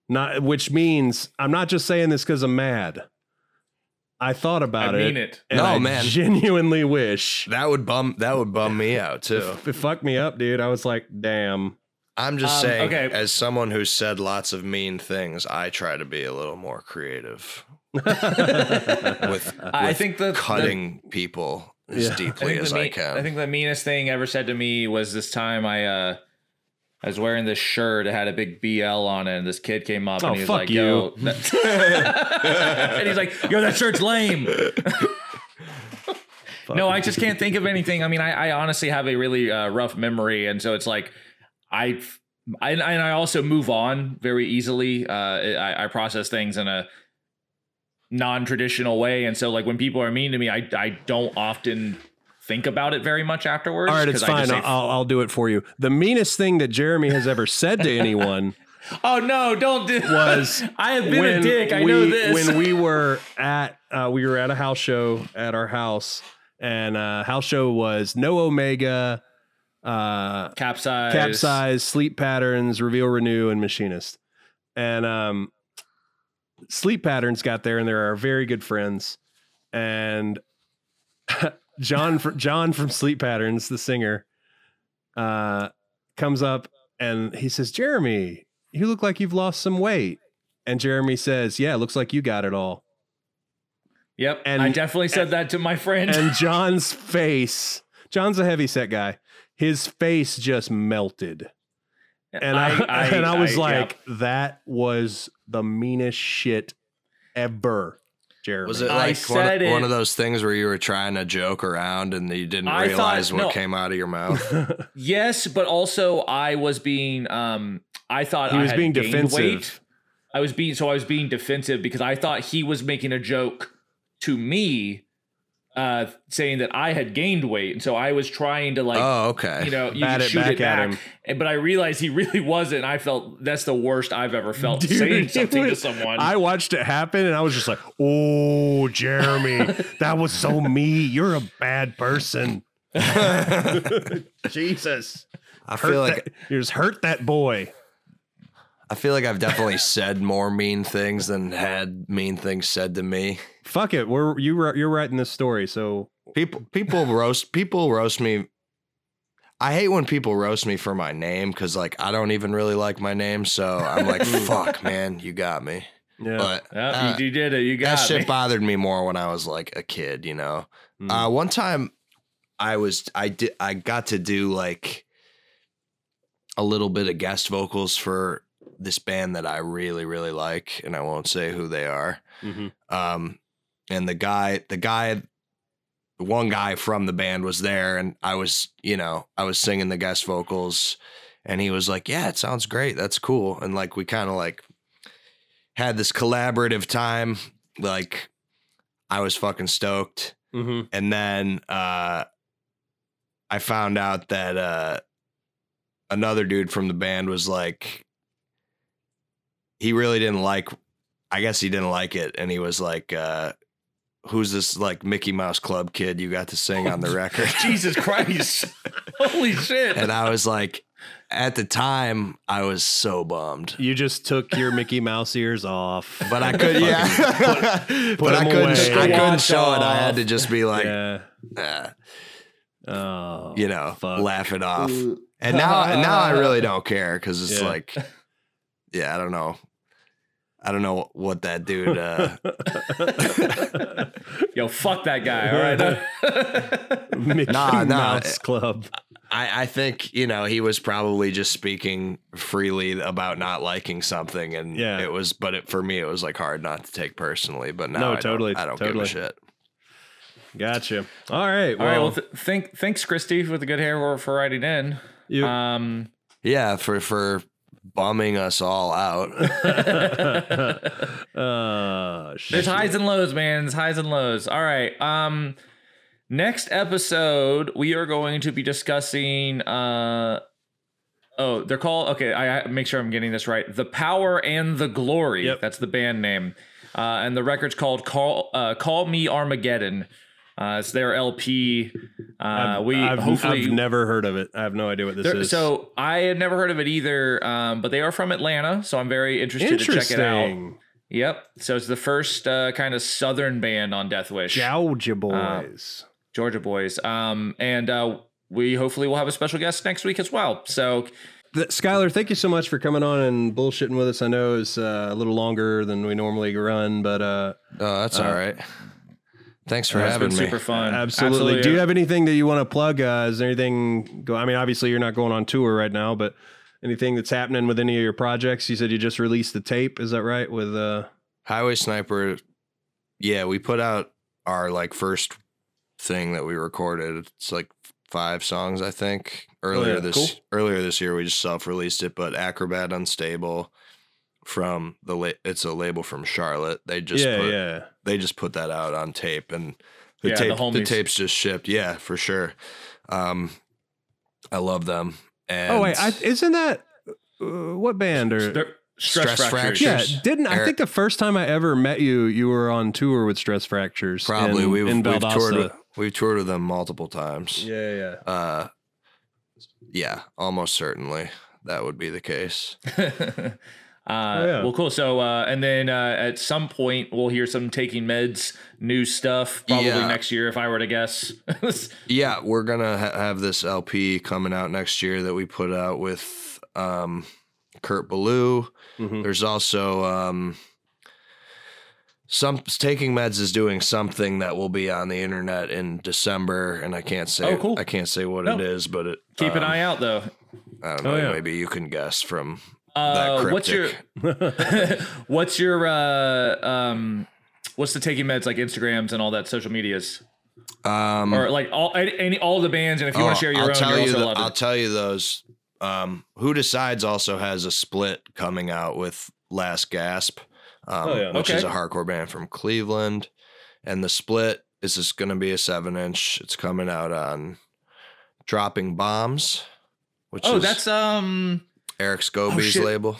not which means i'm not just saying this because i'm mad i thought I about mean it, it. and No, I man. genuinely wish that would bum that would bum me out too it fucked me up dude i was like damn I'm just Um, saying, okay. as someone who said lots of mean things, I try to be a little more creative with, I think the- the- cutting people as Yeah. Deeply think, as the I mean- can. I think the meanest thing ever said to me was this time I uh I was wearing this shirt. It had a big BL on it, and this kid came up Oh, and he was like, you. "Yo," and he's like, "Yo, that shirt's lame." no, I just can't think of anything. I mean, I, I honestly have a really uh, rough memory, and so it's like I I, and I also move on very easily. Uh, I, I process things in a non-traditional way, and so like when people are mean to me, I I don't often think about it very much afterwards. All right, it's fine. say, I'll, I'll do it for you. The meanest thing that Jeremy has ever said to anyone oh no, don't do. was I have been a dick. I we, know this. When we were at uh, we were at a house show at our house, and uh, house show was no Omega, uh, capsize, capsize, sleep patterns, reveal, renew, and machinist. And um, sleep patterns got there, and they're our very good friends. And John, fr- John from Sleep Patterns, the singer, uh, comes up and he says, "Jeremy, you look like you've lost some weight." And Jeremy says, "Yeah, it looks like you got it all." Yep, And- I definitely said that to my friend. And John's face, John's a heavy set guy. His face just melted. And I, and I was like, that was the meanest shit ever, Jeremy. Was it I like one, said of- one of those things where you were trying to joke around and you didn't I thought- realize what no. came out of your mouth? yes, but also I was being, um, I thought he I was being defensive. Weight. I was being so I was being defensive because I thought he was making a joke to me, uh, saying that I had gained weight, and so I was trying to like. oh, okay. you know, you Bat could it shoot back it at back, him. And, but I realized he really wasn't. I felt that's the worst I've ever felt Dude, saying it something to someone. I watched it happen and I was just like, oh, Jeremy, that was so me. You're a bad person. Jesus. I Hurt feel like that, you just hurt that boy. I feel like I've definitely said more mean things than had mean things said to me. Fuck it. We're you you're writing this story, so People people roast people roast me. I hate when people roast me for my name because like I don't even really like my name, so I'm like, fuck, man, you got me. yeah. But Yep, uh, you, you did it. You got that shit me. bothered me more when I was like a kid, you know. Mm. Uh, one time, I was I did I got to do like a little bit of guest vocals for this band that I really really like, and I won't say who they are. Mhm. Um, and the guy, the guy, the one guy from the band was there, and I was, you know, I was singing the guest vocals, and he was like, "Yeah, it sounds great. That's cool." And like we kind of like had this collaborative time. Like I was fucking stoked, Mhm. and then uh, I found out that uh, another dude from the band was like, he really didn't like. I guess he didn't like it, and he was like, uh, "Who's this like Mickey Mouse Club kid you got to sing on the record?" Jesus Christ! Holy shit! and I was like, at the time, I was so bummed. You just took your Mickey Mouse ears off. But I could, yeah. but I couldn't. away. I couldn't Wash show it. I had to just be like, yeah. "Ah," Oh. you know, fuck. laugh it off. And now, now I really don't care because it's Yeah. like, yeah, I don't know. I don't know what that dude. Uh, Yo, fuck that guy. All right. Mickey Nah, nah. Mouse Club. I, I think you know he was probably just speaking freely about not liking something, and Yeah. it was. But it, for me, it was like hard not to take personally. But now No, I don't- totally, I don't give totally. a shit. Gotcha. All right. All right. Well, Well, th- thank thanks, Christy, with the good hair for, for writing in. you, Um, Yeah, for for bumming us all out. uh, There's highs and lows, man. There's highs and lows. All right. Um, next episode we are going to be discussing. Uh, oh, they're called. Okay, I I- make sure I'm getting this right. The Power and the Glory. Yep. That's the band name. Uh, and the record's called "Call uh, Call Me Armageddon." Uh, it's their LP. Uh, I've, we I've, hopefully I've never heard of it. I have no idea what this is. So I had never heard of it either, um, but they are from Atlanta, so I'm very interested to check it out. interesting. Yep. So it's the first uh, kind of southern band on Deathwish, Georgia Uh, boys. Georgia boys. Um, and uh, we hopefully will have a special guest next week as well. So Th- Skylar, thank you so much for coming on and bullshitting with us. I know it's uh, a little longer than we normally run, but uh, Oh, that's Uh, all right. Thanks for it's having been me. super fun. absolutely. Do you have anything that you want to plug? Uh, is there anything? Go. I mean, obviously you're not going on tour right now, but anything that's happening with any of your projects? You said you just released the tape. Is that right? With uh, Highway Sniper. Yeah, we put out our like first thing that we recorded. It's like five songs, I think. Earlier yeah, this cool. earlier this year, we just self released it. But Acrobat Unstable from the la- it's a label from Charlotte. They just yeah, put, yeah. they just put that out on tape, and the Yeah, tape the, homies. tapes just shipped. Yeah, for sure. Um, I love them. And Oh wait, I, isn't that uh, what band or? Stress, Stress fractures. Yeah, didn't I think the first time I ever met you, you were on tour with Stress Fractures? probably in, we've, in we've toured with, we've toured with them multiple times. Yeah, yeah. Uh, yeah, almost certainly that would be the case. uh, yeah. Well, cool. So, uh, and then uh, at some point, we'll hear some taking meds new stuff. Probably Yeah. next year, if I were to guess. Yeah, we're gonna ha- have this LP coming out next year that we put out with um, Kurt Ballou. Mhm. There's also um, some Taking Meds is doing something that will be on the internet in December, and I can't say Oh, cool. I can't say what No. it is, but it Keep an um, eye out, though. I don't Oh, know. yeah. Maybe you can guess from Uh, what's your what's your uh, um, what's the taking meds like Instagrams and all that social medias um, or like all any any- all the bands? And if you want Oh, to share your I'll own, tell you're you also the- I'll tell you those. Um, Who decides also has a split coming out with Last Gasp, um, Oh, yeah. which is a hardcore band from Cleveland, and the split is just going to be a seven inch. It's coming out on Dropping Bombs, which oh, is that's um. Eric Scobie's shit. label.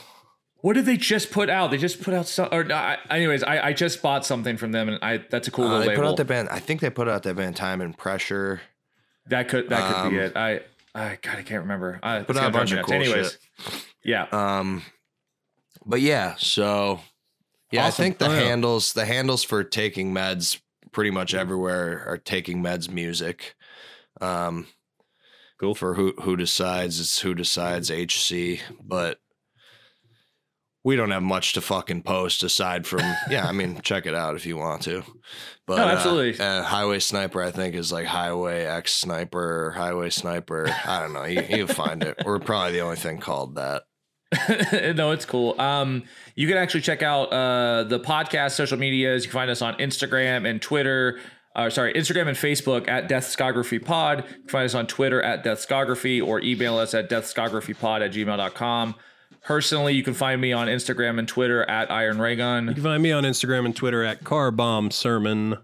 What did they just put out? They just put out some. Or I, anyways, I, I just bought something from them, and I that's a cool Uh, little they label. put out the band. I think they put out that band Time and Pressure. that could that could be um, it. I I God, I can't remember. I Put out a bunch of cool Anyways, shit. yeah. Um, but yeah, so yeah, Awesome. I think the Oh, yeah. handles, the handles for taking meds, pretty much everywhere are taking meds music. Um, Cool. for who who decides it's who decides HC, but we don't have much to fucking post aside from yeah. I mean, check it out if you want to. But No, uh, absolutely. uh, Highway Sniper, I think, is like Highway X Sniper, Highway Sniper. I don't know. You you find it. We're probably the only thing called that. no, it's cool. Um, you can actually check out uh, the podcast social medias. You can find us on Instagram and Twitter. Uh, sorry, Instagram and Facebook at Deathscography Pod. You can find us on Twitter at Deathscography or email us at deathscographypod at gmail.com. Personally, you can find me on Instagram and Twitter at Iron Raygun. You can find me on Instagram and Twitter at Car Bomb Sermon.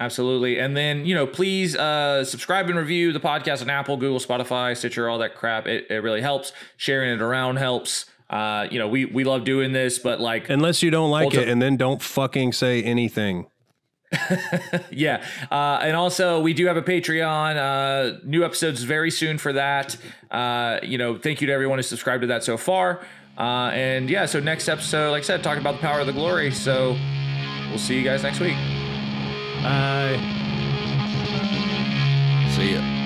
Absolutely. And then, you know, please uh, subscribe and review the podcast on Apple, Google, Spotify, Stitcher, all that crap. It, it really helps. Sharing it around helps. Uh, you know, we, we love doing this, but like, Unless you don't like it, and then don't fucking say anything. Yeah. Uh, and also, we do have a Patreon. Uh, new episodes very soon for that. Uh, you know, thank you to everyone who subscribed to that so far. Uh, and yeah, so next episode, like I said, talking about the power of the glory. So we'll see you guys next week. Bye. See ya.